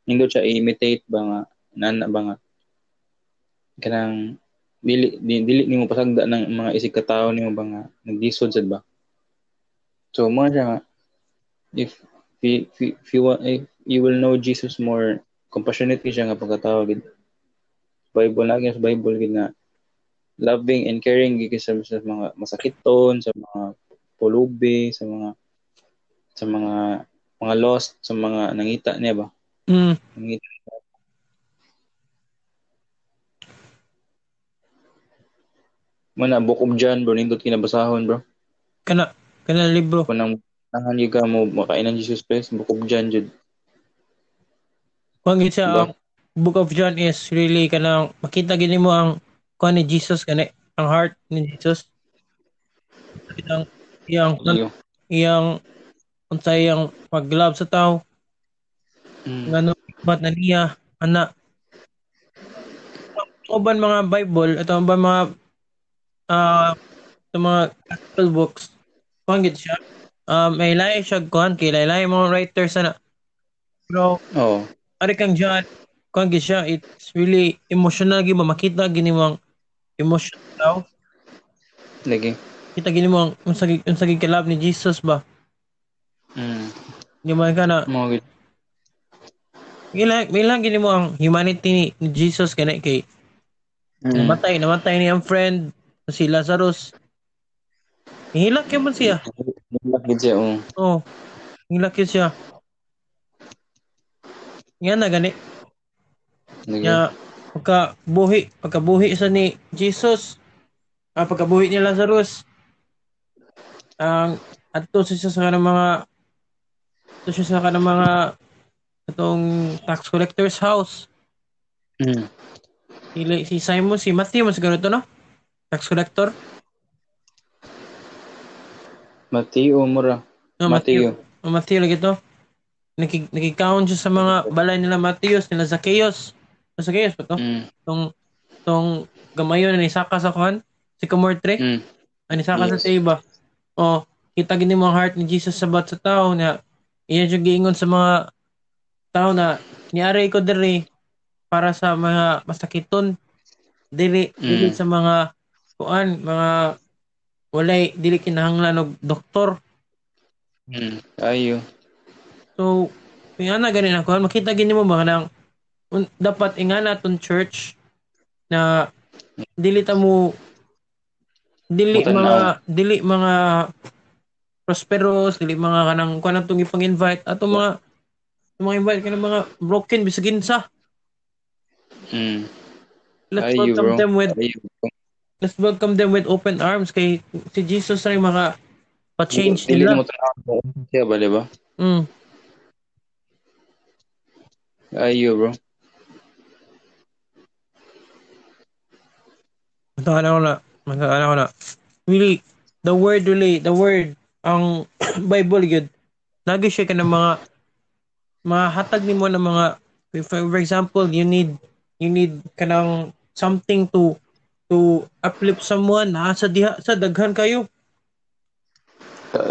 nindot siya imitate ba nga? Nana ba nga? Kanang dili di, dili nimo pasagda ng mga isig ka tao nimo ba nga? Nagdisod sad ba? So mo siya nga if if, if, if you if you will know Jesus more compassionate ka siya nga pagkatao gid. Bible lagi sa Bible gid nga loving and caring gid sa, sa mga masakiton, sa mga pulubi, sa mga sa mga mga lost, sa mga nangita niya ba? Mm. Nangita. Mana Book of John bro, nindot kinabasahon bro. Kana kana libro. Kung nang nahan ka mo makainan Jesus Christ, Book of John jud. Kung ang Book of John is really kanang makita gini mo ang kuan ni Jesus kani ang heart ni Jesus. Yang yang yang unsay yang pag-love sa tao Mm. ngano bat na niya ana uban mga Bible ito ba mga ah ito mga gospel books gid siya um may lahi siya kuan kay lahi mga writers ana pero Oh. ari kang John gid siya it's really emotional mo makita gini mo ang emotion daw Lagi. kita gini mo ang unsa gid unsa gid kalab ni Jesus ba Mm. di man ka na Mo gid. Ilang, ilang gini mo ang humanity ni, ni Jesus kani kay Mm. namatay, namatay ni ang friend si Lazarus. Hihilak yun man siya. Gid siya oh. Oh, hihilak yun siya. Yan na gani. Lagi. Nya pagkabuhi, pagkabuhi sa ni Jesus, ah, pagkabuhi ni Lazarus, ang ato sa kanang mga ato siya sa kanang mga atong tax collector's house. Mm. Si, si Simon, si Matthew, mas ganito, no? Tax collector. Mateo mura. No, Matthew. Matthew. Oh, Matthew lagi to. Nakik siya sa mga balay nila Matthews, nila Zacchaeus. O Zacchaeus ba to? Mm. Tong, tong gamayon na nisaka sa kuhan. Si Kamor Tre. Mm. Ah, nisaka sa Yes. table. O, kita gini mo ang heart ni Jesus sa bat sa tao na iya siya giingon sa mga tao na niari ko diri para sa mga masakiton dili Mm. dili sa mga kuan mga walay dili kinahanglan og doktor Mm. Ayo. So, ingana ganin ako. Makita gini mo ba nang un- dapat ingana tong church na dili ta mo dili mga dili mga prosperous, dili mga kanang kuan tong ipang-invite ato mga mga invite ka ng mga broken bisagin sa Mm. let's Ayo welcome them with Ayo. let's welcome them with open arms kay si Jesus rin mga pa-change Dili nila mo tanaw siya ba, di ba? mm. Ayo, bro. Matakalan ko na. Matakalan ko na. Really, the word really, the word, ang Bible yun, lagi siya ka ng mga, mahatag ni mo ng mga, for, for example, you need, you need ka ng something to, to uplift someone, ha, sa diha, sa daghan kayo.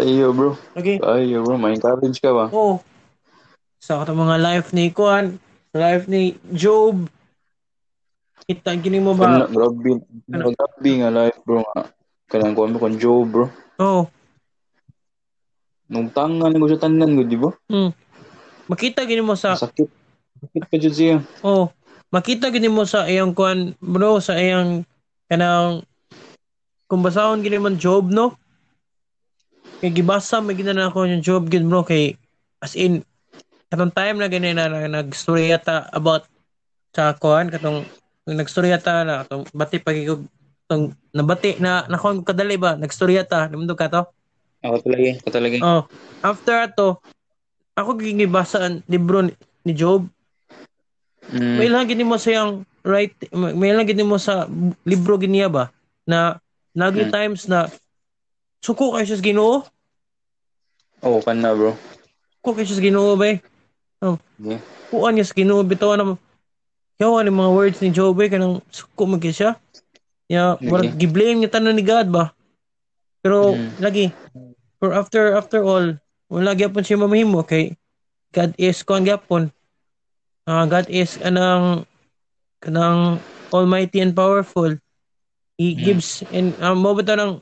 Ayo, bro. Okay? Ayo, bro. Ma-encourage ka ba? Oo. Sa katong mga life ni Kuan, life ni Job, Kita gini mo ba? grabe. Ano? Grabe nga life, bro. Kanang kuha mo kung Joe, bro. Oh, Nung tangan ko sa tanan ko, di ba? hmm. Makita gini mo sa Sakit. Sakit pa dyan siya. oh, makita gini mo sa iyang kuan bro sa iyang kanang kung basahon gini man Job no. Kay gibasa may ginana ko yung Job gid bro kay as in katong time na gani na, na nagstorya ta about sa kuan katong nagstorya ta na katong bati pagigog tong nabati na nakon kadali ba nagstorya ta namdo ka to Ako talaga. Ako talaga. Oh, after ato, ako gigibasa ang libro ni, ni Job. Mm. May lang gini mo sa yung right, may lang gini mo sa libro giniya ba na nagli Hmm. times na suko kayo sa Ginoo. Oo, kan na, bro. Suko kayo sa Ginoo ba? eh? Yeah. Kuan niya sa Ginoo bitaw na Yawa ni mga words ni Job eh, kanang suko mo kay siya. Ya, Okay. murag giblame niya tanan ni God ba. Pero Mm. lagi for after after all, wala gyapon siya mamahimo kay God is kuan gyapon. Ah, God is anang kanang almighty and powerful. He Mm. gives and um, mo bitaw nang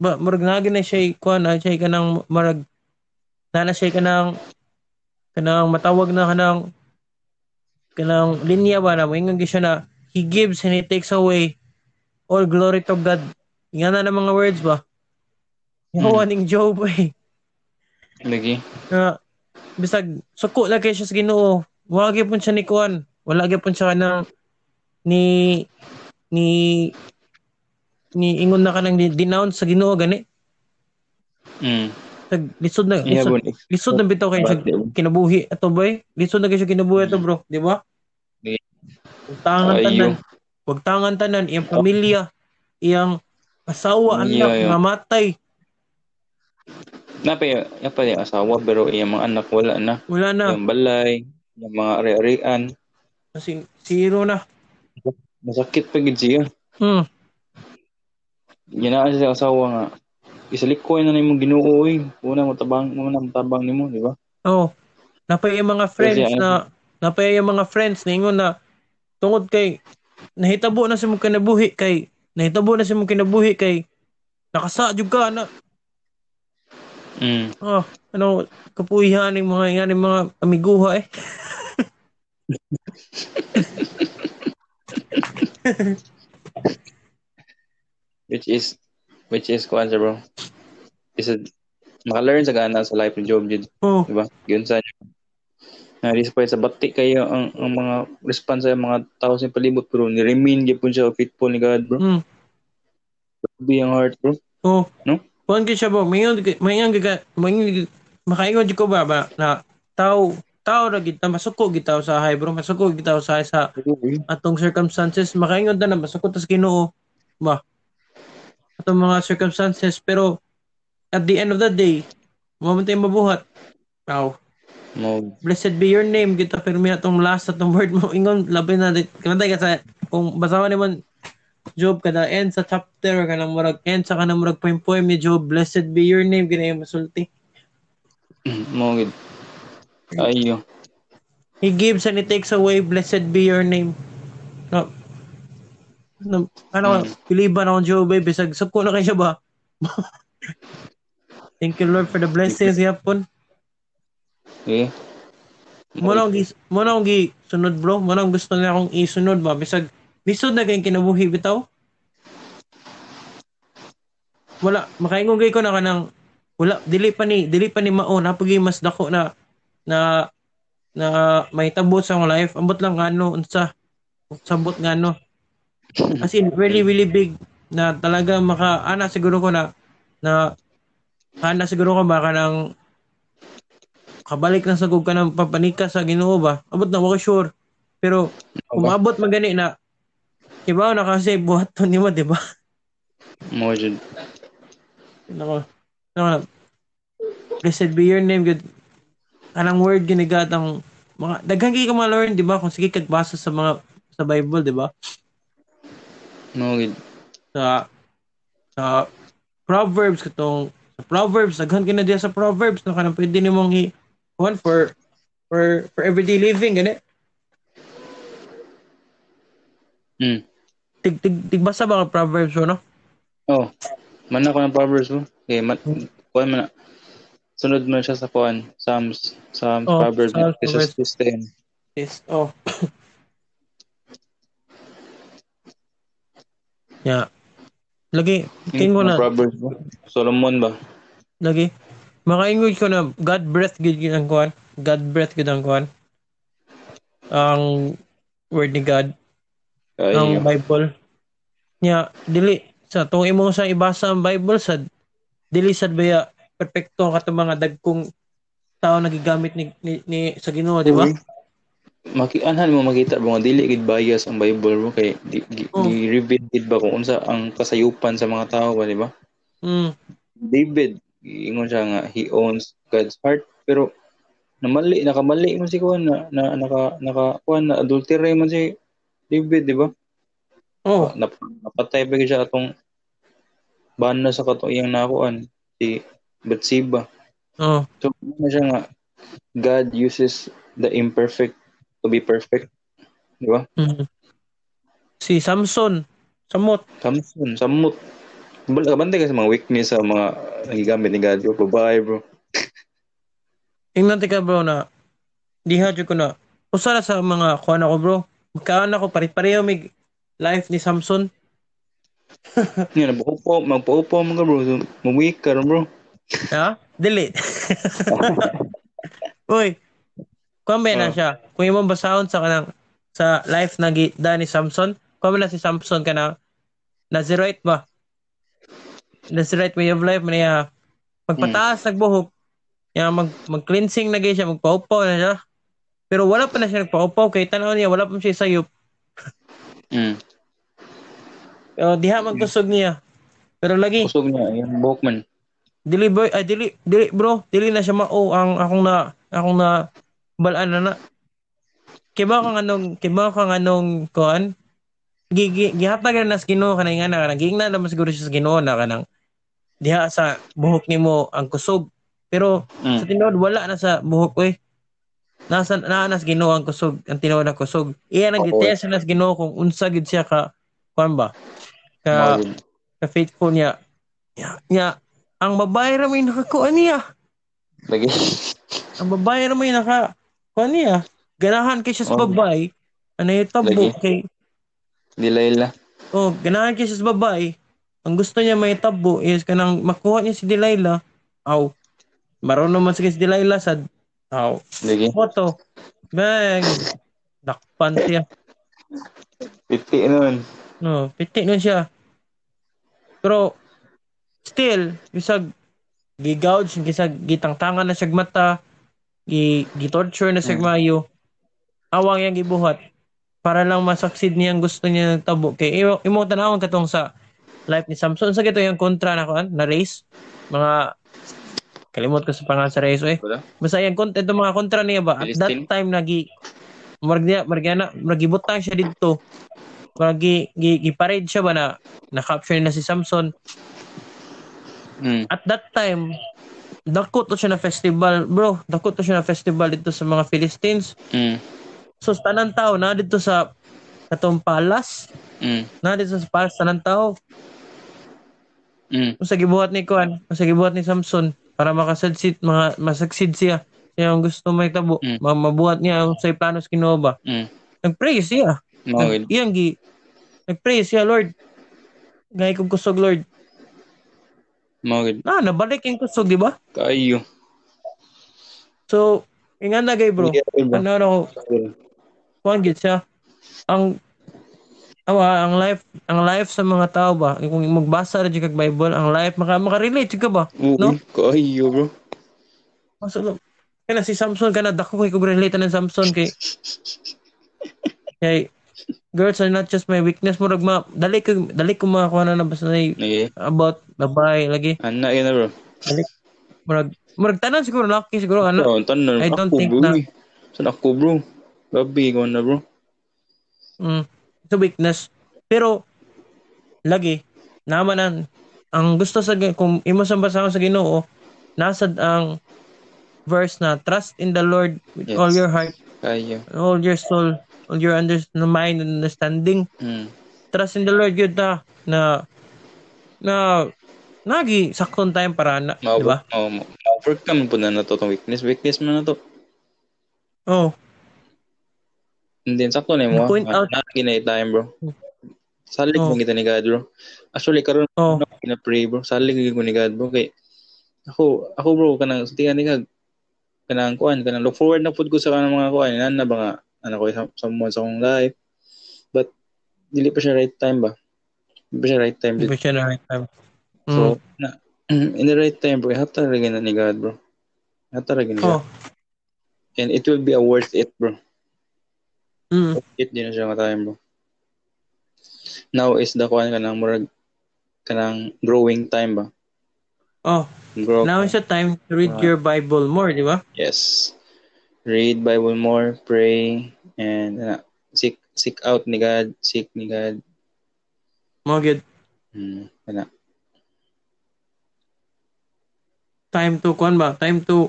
ba murag nagi na siya kuan na siya kanang murag na siya kanang kanang matawag na kanang kanang linya ba na moingon siya na he gives and he takes away all glory to God. Nga na mga words ba? Yawa ning Job eh. Lagi. Na bisag suko lang kay siya sa Ginoo. Wala gyud pun siya ni kuan. Wala gyud pun siya kanang ni ni ni ingon na kanang denounce sa Ginoo gani. Mm. Tag lisod na Yeah, lisod, bro. lisod na bitaw kay siya kinabuhi ato boy. Lisod na kay siya kinabuhi ato bro, di ba? Yeah. Huwag tangan Ayo. tanan. Huwag tangan tanan iyang pamilya, iyang asawa, Yeah, anak, yeah. nga matay. Napay, napay asawa, pero yung mga anak wala na. Wala na. Yung balay, yung mga ari-arian. Kasi zero na. Masakit pa gid siya. Hmm. Ginaan sa asawa nga. Isalikoy na nimo Ginoo oy. Una mo tabang, mo tabang nimo, di ba? Oh. Napay yung mga friends Kasi, ano, na napay yung mga friends na ingon na tungod kay nahitabo na sa mong kinabuhi kay nahitabo na sa mong kinabuhi kay nakasa jud ka na Mm. ah ano kapuhihan ng mga yan mga amiguha eh Which is, which is, siya bro. Is a, maka-learn sa gana sa life ni Job Jid. oh Di ba? Yun sa na despite sa bati kayo ang, ang mga response sa mga tao sa palibot bro ni-remain gyapon siya faithful ni God bro mm, be ang heart bro oh No? Kuan kay siya ba mayon mayon giga mayon makaingon jud ko ba ba na tao tao ra gid masuko gid taw sa hay bro masuko gid taw sa sa atong circumstances. Makaingon ta na masuko tas Ginoo. Ba? Atong mga circumstances pero at the end of the day mo tayo mabuhat. Aw, mo blessed be your name kita permi atong last atong word mo. Ingon labi na kanay ka sa kung basahan ni man Job kada end sa chapter kanang murag end sa kanang murag poem poem ni Job blessed be your name gina yung masulti. Mo gid. Ayo. He gives and he takes away blessed be your name. No, no. Ano Mm. piliban akong Job eh bisag suko na kay siya ba? Thank you Lord for the blessings yapon eh. Mo na gi- mo na akong gi sunod bro. Mo na akong gusto na akong isunod ba? Bisag lisod na kayong kinabuhi bitaw? Wala. Makaingon gay ko na kanang wala. Dili pa ni dili pa ni mao. Napagi mas dako na na na may tabo sa akong life. Ambot lang ngano unsa? Sabot ngano as in really really big na talaga maka ana siguro ko na na ana siguro ko baka nang kabalik na sa gug ka ng papanika sa Ginoo ba? Abot na wako sure. Pero kung maabot man gani na iba na kasi buhat to nimo di ba mo jud Nako. Nako. Blessed be your name, good. Anang word ginigat ang mga daghang kay ka mga learn, di ba? Kung sige kagbasa sa mga sa Bible, di ba? mo gid Sa sa Proverbs katong sa Proverbs daghan kay na diya sa Proverbs no kanang pwede nimong i one for for for everyday living gani. mm tig, tig, tigbasa ba ang Proverbs mo, no? Oh, man ako ng Proverbs mo. Okay, man, kuhan man na. Sunod mo siya sa kuhan. Psalms, Psalms, Oh, Proverbs, Psalms, Jesus 10. Yes. Oh. yeah. Lagi, king ko na, Proverbs mo. Solomon ba? lagi. Makaingoy ko na, God breath yun ang kuhan. God breath gud ang kuhan. Ang word ni God, Ay, ang Bible. Nya, dili, sa tong imo sa ibasa ang Bible, sa dili sad baya perfecto ang katong mga dagkong tao nagigamit ni, ni, ni sa Ginoo, di ba? Makianhan mo makita nga dili gid bias ang Bible mo kay di, di, Oh. reveal gid ba kung unsa ang kasayupan sa mga tao ba di ba? Mm. David ingon siya nga he owns God's heart pero namali nakamali man si kuan na, na naka naka kuan na adultery man si David di ba? Oh, Nap, napatay ba siya atong bana sa katong iyang nakuan si Bathsheba. oh. So ano siya nga God uses the imperfect to be perfect. Di ba? Mm. Si Samson, samot. Samson, samot. Bal- Bantay kasi mga weakness sa mga nagigamit ni God. Bro, babae, bro. Ingnan ka bro na diha ko na usa na sa mga kuan ako bro. Magkaan ako pare-pareho mig life ni Samson. Yan, magpaupo, magpaupo mga bro. So, Mag-weak ka bro. Ha? Dili. Uy. Kuan ba na Oh. siya? Kung imong basahon sa kanang sa life na gida ni Samson, kuan ba na si Samson kana Nazirite ba? Nazirite way of life niya magpataas nagbuhok. Ya mag mag-cleansing na siya, magpaupaw na siya. Pero wala pa na siya nagpaupaw kay tanaw niya wala pa siya sayop. Mm. Pero diha magkusog niya. Pero lagi Kusog niya, yung buhok man. dili boy ay dili dili bro dili na siya mao ang akong na akong na balaan na na kiba kang anong kiba kang anong kuan gihatag na nas Ginoo kanay nga na kanang gingna naman siguro siya sa Ginoo na kanang diha sa buhok nimo ang kusog pero sa Mm. tinuod wala na sa buhok oy nasa naa nas Ginoo ang kusog ang tinuod na kusog iya nang gitest nas Ginoo kung unsa gid siya ka kuan ba? Ka ka faithful niya. Niya, niya ang babae ra may nakakuan niya. Lagi. ang babae ra may naka kuan niya. Ganahan kay siya sa Oh. babae ano yung tabo kay Delilah. oh ganahan kay siya sa babae ang gusto niya may tabo is kanang makuha niya si Delilah. Aw marunong man si Delilah sad aw Lagi. photo bang. Dakpan siya. Piti nun. no piti nun siya. Pero still bisag gigouge bisag gitangtangan na siya mata gi gitorture na siya Mm. mayo. Awang yang gibuhat. Para lang masaksid niya ang gusto niya ng tabo. Kay imo, imo tanawon katong sa life ni Samson. Sa gito yung kontra na na race. Mga kalimot ko sa pangalan sa race eh basta yung content ng mga kontra niya ba? At that time nagi margya margyana magibutang siya dito. Margi gi, giparade siya ba na na capture na si Samson? Mm. at that time dakot to siya na festival bro. Dakot to siya na festival dito sa mga Philistines. Mm. so sa tanang tao na dito sa katong palace. Mm. na dito sa palace tanang tao Mm. sa gibuhat ni Kuan sa gibuhat ni Samson para makasagsid mga masagsid siya siya ang gusto may tabo Mm. ma- mabuhat niya ang say planos Ginoo ba Mm. nagpray siya Mawin. Nag, iyang gi nagpray siya Lord ngay kong kusog Lord Mawin. ah nabalik yung kusog di ba Kayo. so ingan na gay bro bro. ano ano kuan gid siya ang awa ang life ang life sa mga tao ba kung magbasa ra jud kag Bible ang life maka makarelate jud ka ba No? kayo, bro. Masulo. Kaya si Samson kana dako kay kog relate ng Samson kay kay girls are not just my weakness murag ma dali ko dali ko makakuha na basta na Lagi. about babae lagi Anak yun na, bro. dali murag murag tanan siguro laki siguro ana Oh, tanan. I don't ako, think bro. na- eh. Saan ako, bro? Gabi, ikaw na, bro. mm, it's a weakness pero lagi naman ang ang gusto sa kung imo sa sa Ginoo nasa ang verse na trust in the Lord with Yes. all your heart Kayo. all your soul all your under, mind and understanding Mm. trust in the Lord yun ta na na nagi sakton time para na, Mao di ba? Mao mo. Overcome po na na to tong weakness. Weakness man na to. Oh, Then sakto na mo. Point out- Na ginay time, bro. Salig Oh. mo kita ni God, bro. Actually karon oh, ano pina-pray, bro. Salig ko ni God, bro. Kay ako, ako bro, kanang sa tingin ni God, kanang kuan, kanang look forward na pud ko sa kanang mga kuan, nan na ba nga ano ko sa someone sa akong life. But dili pa siya right time ba? Dili pa siya right time. di ba siya na right time? Mm. So, na, in the right time, bro, hata rin na ni God, bro. Hata rin ni oh, God. And it will be a worth it, bro. Mm. It din na siya nga time, bro. Now is the kuan kanang murag kanang growing time ba? oh, Grow. now is the time to read Ah. your Bible more, di ba? Yes. Read Bible more, pray, and uh, seek seek out ni God, seek ni God. Mo good. Hmm, kana. Time to kuan ba? Time to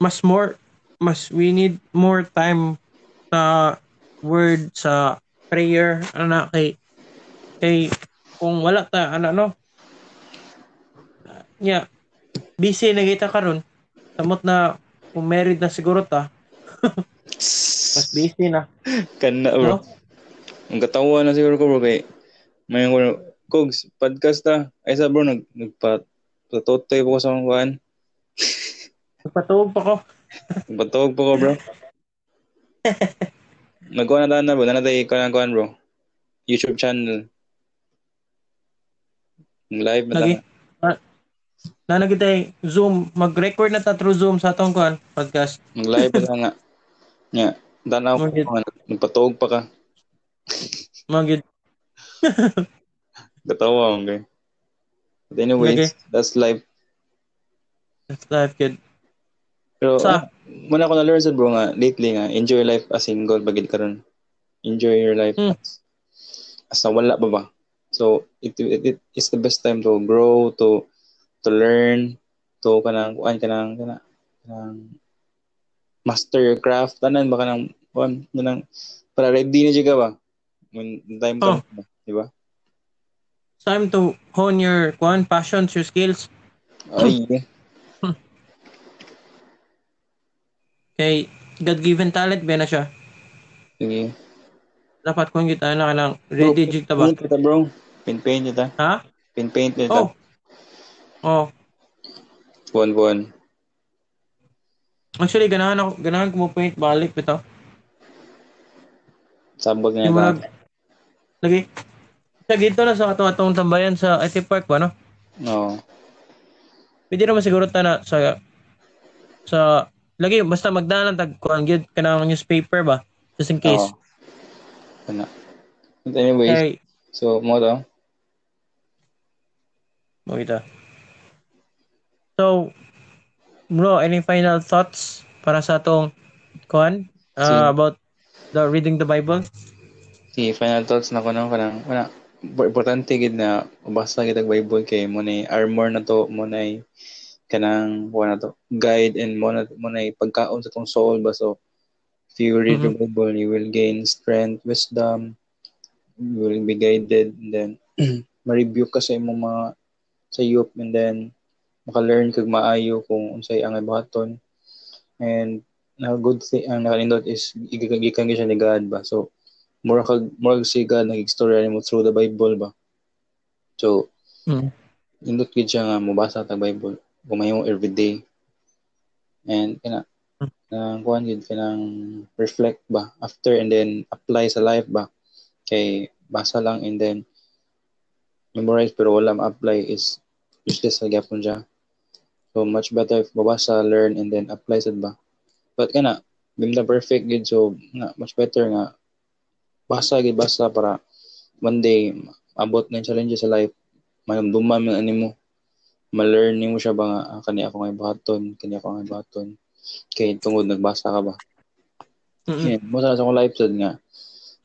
mas more mas we need more time sa word sa prayer ana kay kay kung wala ta ana no nya busy na kita karon samot na kung married na siguro ta mas busy na Kana bro. no Ang katawa na siguro ko bro kay may ko Kogs, podcast ta. Ay sa bro, nag, nagpa, patutoy po ko sa mga kuhan. nagpatuog pa ko Nagpatuog po ko bro. Nagkuhan na na bro, na natin kuhan kuhan bro. YouTube channel. Live na lagi ta. na na kita Zoom mag-record na ta through Zoom sa atong kuan podcast Mag-live na nga. Nga, tanaw ko Magid. nga, nagpatuog pa ka. magid Katawa ko okay. But anyways, Okay. that's life. that's life kid Pero Sa- muna ko na-learn sa bro nga, lately nga, enjoy life as single bagid karon. Enjoy your life Hmm. as, as na wala pa ba. So, it, it, it is the best time to grow, to to learn, to kanang kuan kanang kanang, kanang master your craft tanan ba kanang kuan kanang para ready na ka ba when time Oh. comes, di ba? time to hone your kuan passions your skills Ay, kay God-given talent ba na siya sige. dapat kung kita na kanang ready jig ta ba Paint kita, bro. Paint paint kita. ha Paint paint kita. oh oh Buwan buwan. actually ganahan ako ganahan ko mo paint balik bitaw Sabog na ba? lagi sa gito na sa atong atong tambayan sa IT Park ba no Oo. pwede naman siguro ta na sa sa lagi basta magdaan tag kuan gyud kanang newspaper ba just in case Oo. Ano. But anyways, kay so mo to. mo kita so bro any final thoughts para sa atong kuan uh, Sige. about the reading the Bible Si final thoughts na ko na kanang wala importante gid na basta gid ang Bible kay mo na armor na to mo na kanang wala na to guide and mo na mo na pagkaon sa tong soul ba. So if you read the Bible you will gain strength wisdom you will be guided and then ma-review ka sa imong mga sa youth and then maka-learn kag maayo kung unsay ang ibaton and na good thing ang nakalindot is gikan siya ni God ba. So mura kag mura si God nag-istorya mo through the Bible ba. So mm. indot gid siya nga mobasa ta Bible gumahimo every day and kana nang kuan gid kanang reflect ba? After and then apply sa life ba? Kay basa lang and then memorize pero wala ma-apply is useless sa gyapon siya. So much better if mabasa learn and then apply sad ba? But kana bimda perfect gid so nga much better nga. Basa gid basa para one day abot na yung challenges sa life. Manamduman man ani mo siya ba? Nga ah, kani ako nga ibaton kani ako nga ibaton kay tungod nagbasa ka ba? Yeah, mo sa akong life sad nga.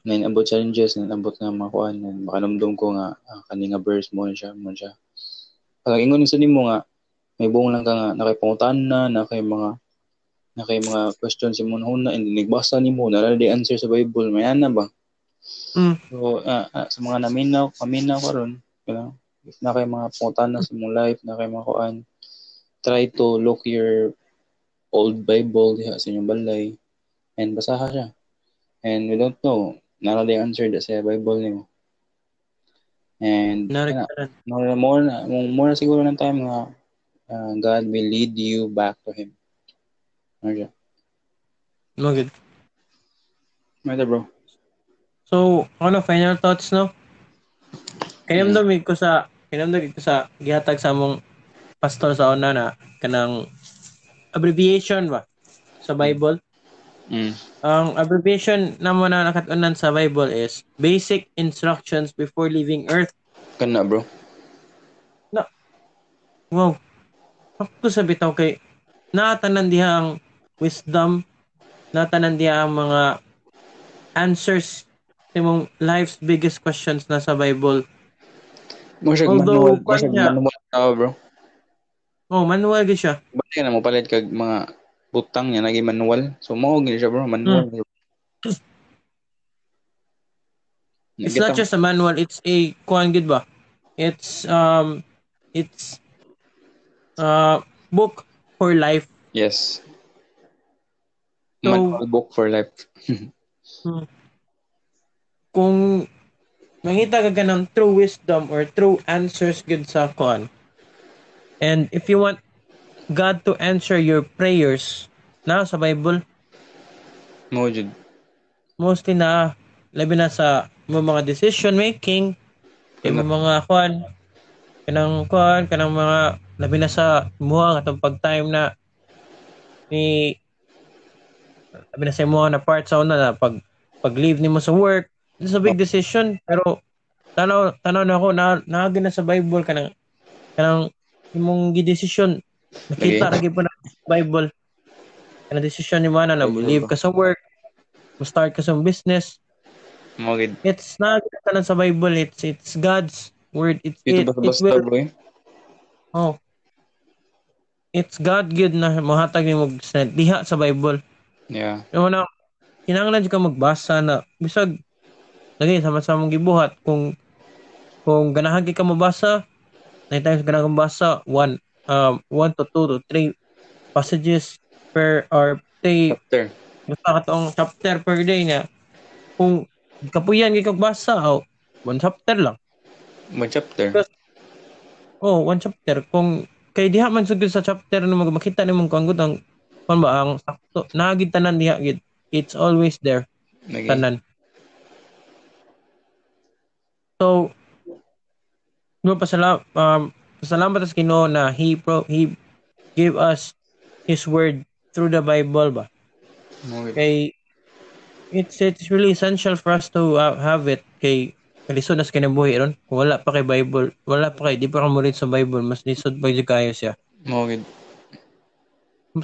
Na abot challenges na abot nga mga kuan na makanumdum ko nga ah, kani nga verse mo na siya mo na siya. Pag ingon sa nimo nga may buong lang ka nga nakay na nakay mga nakay mga questions si mo na and nagbasa nimo na di answer sa Bible may ana ba? Mm. So, ah, ah, sa mga naminaw, paminaw ko ron, you know, if na kayo mga punta na sa mong life, na kayo mga kuan, try to look your old Bible diha sa inyong balay and basaha siya. And we don't know, nara the answer da sa Bible nimo. And kana, more more na more, na siguro ng time nga uh, God will lead you back to him. Ano siya? No good. Mata bro. So, ano final thoughts no? Kinamdam ko sa kinamdam ko sa gihatag sa among pastor sa una na kanang abbreviation ba sa Bible. Mm. Ang abbreviation na mo na nakatunan sa Bible is Basic Instructions Before Leaving Earth. Kana bro. Wow. Ako sa bitaw kay natanan diha ang wisdom, natanan diha ang mga answers sa mong life's biggest questions na sa Bible. Although, manual, kanya- manual tao bro. Oh, manual gyud siya. Ka na mo palit kag mga butang niya naging manual. So mao gid siya bro, manual. It's not just a manual, it's a kuan gid ba? It's um it's uh book for life. Yes. So- manual book for life. Kung mangita ka ng true wisdom or true answers gud sa kuan. And if you want God to answer your prayers na sa Bible, Mo jud. mostly na labi na sa mga decision making kay mo mga kuan kanang kuan kanang mga labi na sa muha katong pag time na ni labi na sa muha na part sa una na pag pag leave nimo sa work it's a big decision pero tanaw tanaw na ako na naagi na sa Bible kanang kanang imong gidesisyon nakita Okay. lagi po na Bible kanang decision ni mo na leave ka sa work mo start ka sa business Mo gid. it's not tanan sa Bible it's it's God's word it's Ito it, it basta will bro. eh. oh it's God good na mohatag nimo sa diha sa Bible Yeah. yung na kinahanglan ka magbasa na bisag lagi sama-sama gibuhat kung kung ganahan kay ka mabasa nine times ganahan kang basa one um one to two to three passages per or three Chapter. basta katong chapter per day na kung kapuyan kay kag basa oh, one chapter lang Mo chapter. Oh, one chapter. Kung kay diha man sugod sa chapter na makita nimong kung ang kon ba ang sakto nagid tanan diha gid. It's always there tanan. So no pasala um pasalamat sa Ginoo na he pro he gave us his word through the Bible ba. Mo gid. Kay it's it's really essential for us to uh, have it kay kalisod nas kinabuhi ron. Kung wala pa kay Bible, wala pa kay di pa ka mo read sa Bible, mas lisod pa gyud kayo siya. Mo.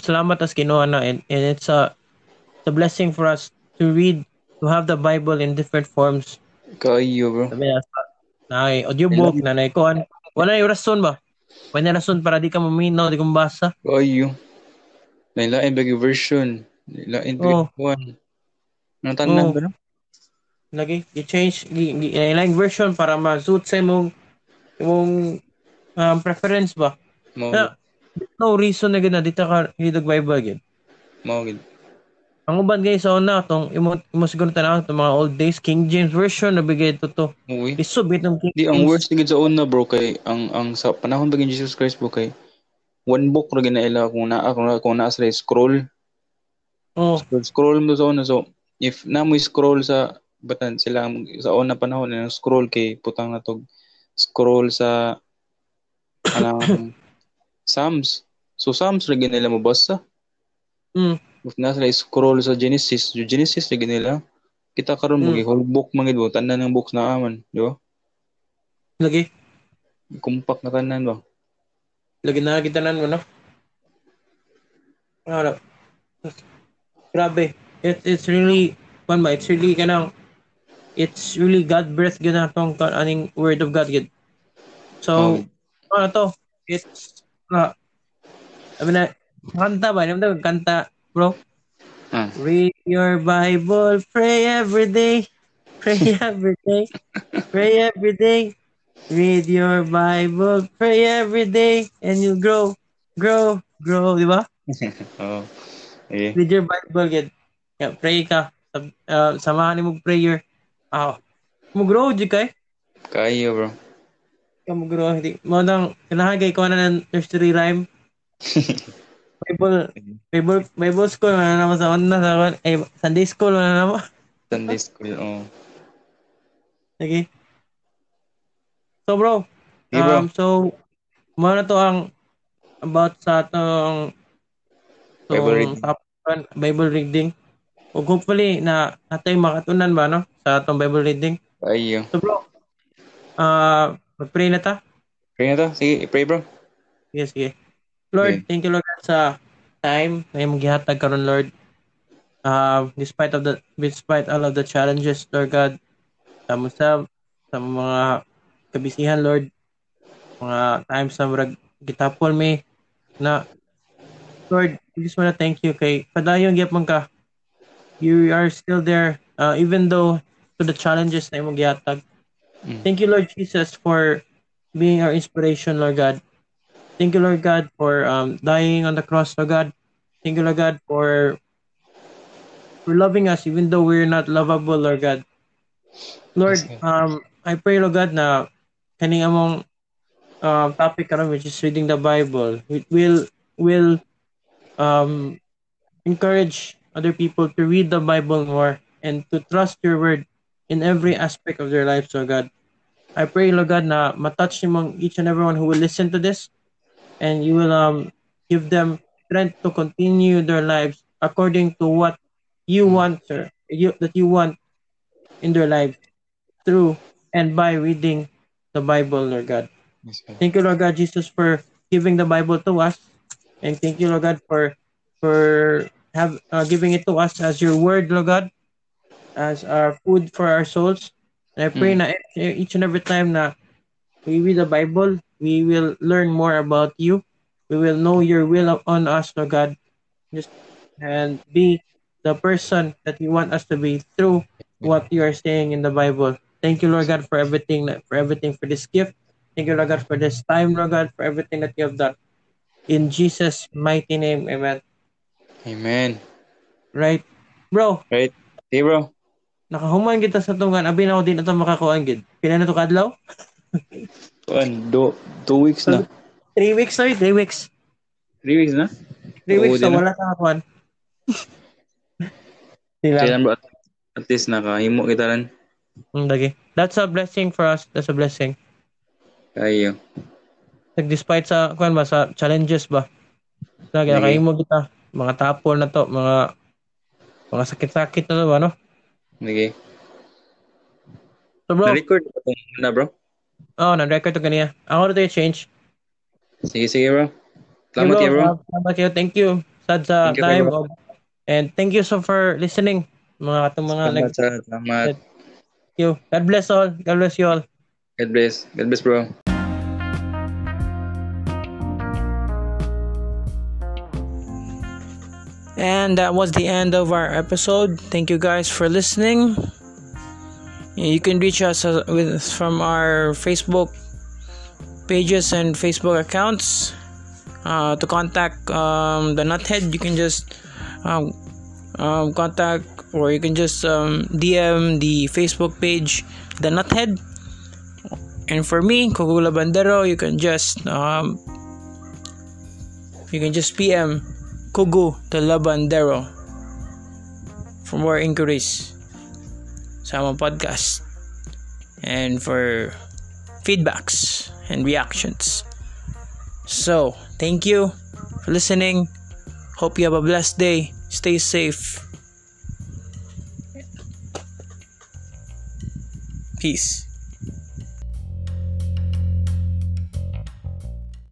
Salamat as kinuha na and, and it's a it's a blessing for us to read to have the Bible in different forms. Kayo bro. Sabi na na ay audiobook na na kuan. Wala yung rason ba? Wala rason para di ka maminaw, di ka mabasa. Kayo. Lain-lain bagi version. Lain Oh. bagi one. Nang tanan Oh. ba no? Lagi i-change gi- ilang version para ma-suit sa imong imong um, preference ba. Mo no reason na gina dito ka hidog Bible gid. Mo gid. Ang uban guys sa una tong imo imo siguro tanaw tong mga old days King James version na bigay to. To. Uy. Isubit ng King Di ang worst tingid sa una bro kay ang ang sa panahon baging Jesus Christ bro kay one book ra ginaila kung naa kung naa kung naa sa scroll. Oh, scroll, scroll mo sa una so if na mo scroll sa batan sila sa una panahon na scroll kay putang na tog scroll sa anang Psalms. So Psalms ra nila mabasa. Mm, if na sila scroll sa Genesis yung Genesis ra nila kita karon mo Mm. whole book man gid tanan ng books na aman di ba lagi compact na tanan ba lagi na gitanan mo no. Ano? Grabe. It, it's really one ba, it's really kanang it's really God breath gyud na tong aning word of God gyud. So, ano to? It's uh, sabi na kanta ba? Alam mo kanta, bro? ah Read your Bible, pray every day. Pray every day. Pray every day. Read your Bible. Pray every day. And you grow. Grow. Grow. Di ba? Oo. Eh. Read your Bible. Get. Yeah, pray ka. Uh, samahan mo prayer. Ah, mo grow di kay. Kayo, bro. Kamu grow hindi. Mo nang kinahagay ko na ng nursery rhyme. Bible, Bible, Bible school na naman sa una sa eh, Sunday school na naman. Sunday school, oh. Okay. So bro, Hey, bro. um, so mo na to ang about sa atong Bible reading. top- Bible reading. Ug hopefully na natay makatunan ba no sa atong Bible reading. Kayo. So bro, ah mag-pray na ta. Pray na to. Sige, pray, bro. Sige, sige. Lord, Okay. thank you Lord sa time na imong gihatag karon Lord. Uh, despite of the despite all of the challenges, Lord God, sa musab, sa mga kabisihan, Lord, mga times na murag gitapol me na Lord, we just wanna thank you kay padayon gyapon ka. You are still there uh, even though to the challenges na imong gihatag. Mm. Thank you Lord Jesus for being our inspiration, Lord God. Thank you, Lord God, for um, dying on the cross, Lord God. Thank you, Lord God, for for loving us even though we're not lovable, Lord God. Lord, um, I pray, Lord God, na kaning among um, topic karon which is reading the Bible, it will will um, encourage other people to read the Bible more and to trust your word in every aspect of their lives, Lord God. I pray, Lord God, na matouch each and everyone who will listen to this, and you will um give them strength to continue their lives according to what you want, sir, you, that you want in their lives through and by reading the Bible, Lord God. Yes, Thank you, Lord God Jesus, for giving the Bible to us, and thank you, Lord God, for for have uh, giving it to us as your word, Lord God, as our food for our souls. And I pray Mm. na each and every time na we read the Bible, we will learn more about you. We will know your will on us, Lord God, just and be the person that you want us to be through what you are saying in the Bible. Thank you, Lord God, for everything, for everything, for this gift. Thank you, Lord God, for this time, Lord God, for everything that you have done. In Jesus' mighty name, amen. Amen. Right? Bro, Right? Hey, bro. nakahuman kita sa tungan. Abi na ako din ito makakuhaan, gid. Pila na to kadlaw? Kuan, do, two weeks na. Three weeks, sorry. Three weeks. Three weeks na? Three Oo, weeks na na. wala ka kakuhaan. Sila. Kailan, bro? At, at least nakahimo kita rin. Mm. That's a blessing for us. That's a blessing. Kayo. Like, despite sa, kuan ba, sa challenges ba? Lagi, Lagi. nakahimo kita. Mga tapol na to, mga mga sakit-sakit na to ba, no? Sige. So, bro, Na-record ba itong na, bro? Oh, na-record to kaniya. Ako na to change. Sige, sige, bro. Salamat kayo, bro. Salamat kayo. Thank you. Sad sa Thank time. of- and thank you so for listening. Mga itong mga nag Salamat, sa, salamat. Thank you. God bless all. God bless you all. God bless. God bless, bro. And that was the end of our episode. Thank you guys for listening. You can reach us uh, with from our Facebook pages and Facebook accounts. Uh, to contact um, the Nuthead, you can just um, um, contact or you can just um, DM the Facebook page, the Nuthead. And for me, Kogula Bandero, you can just um, you can just PM Kugu the Labandero for more inquiries sa among podcast and for feedbacks and reactions. So, thank you for listening. Hope you have a blessed day. Stay safe. Peace.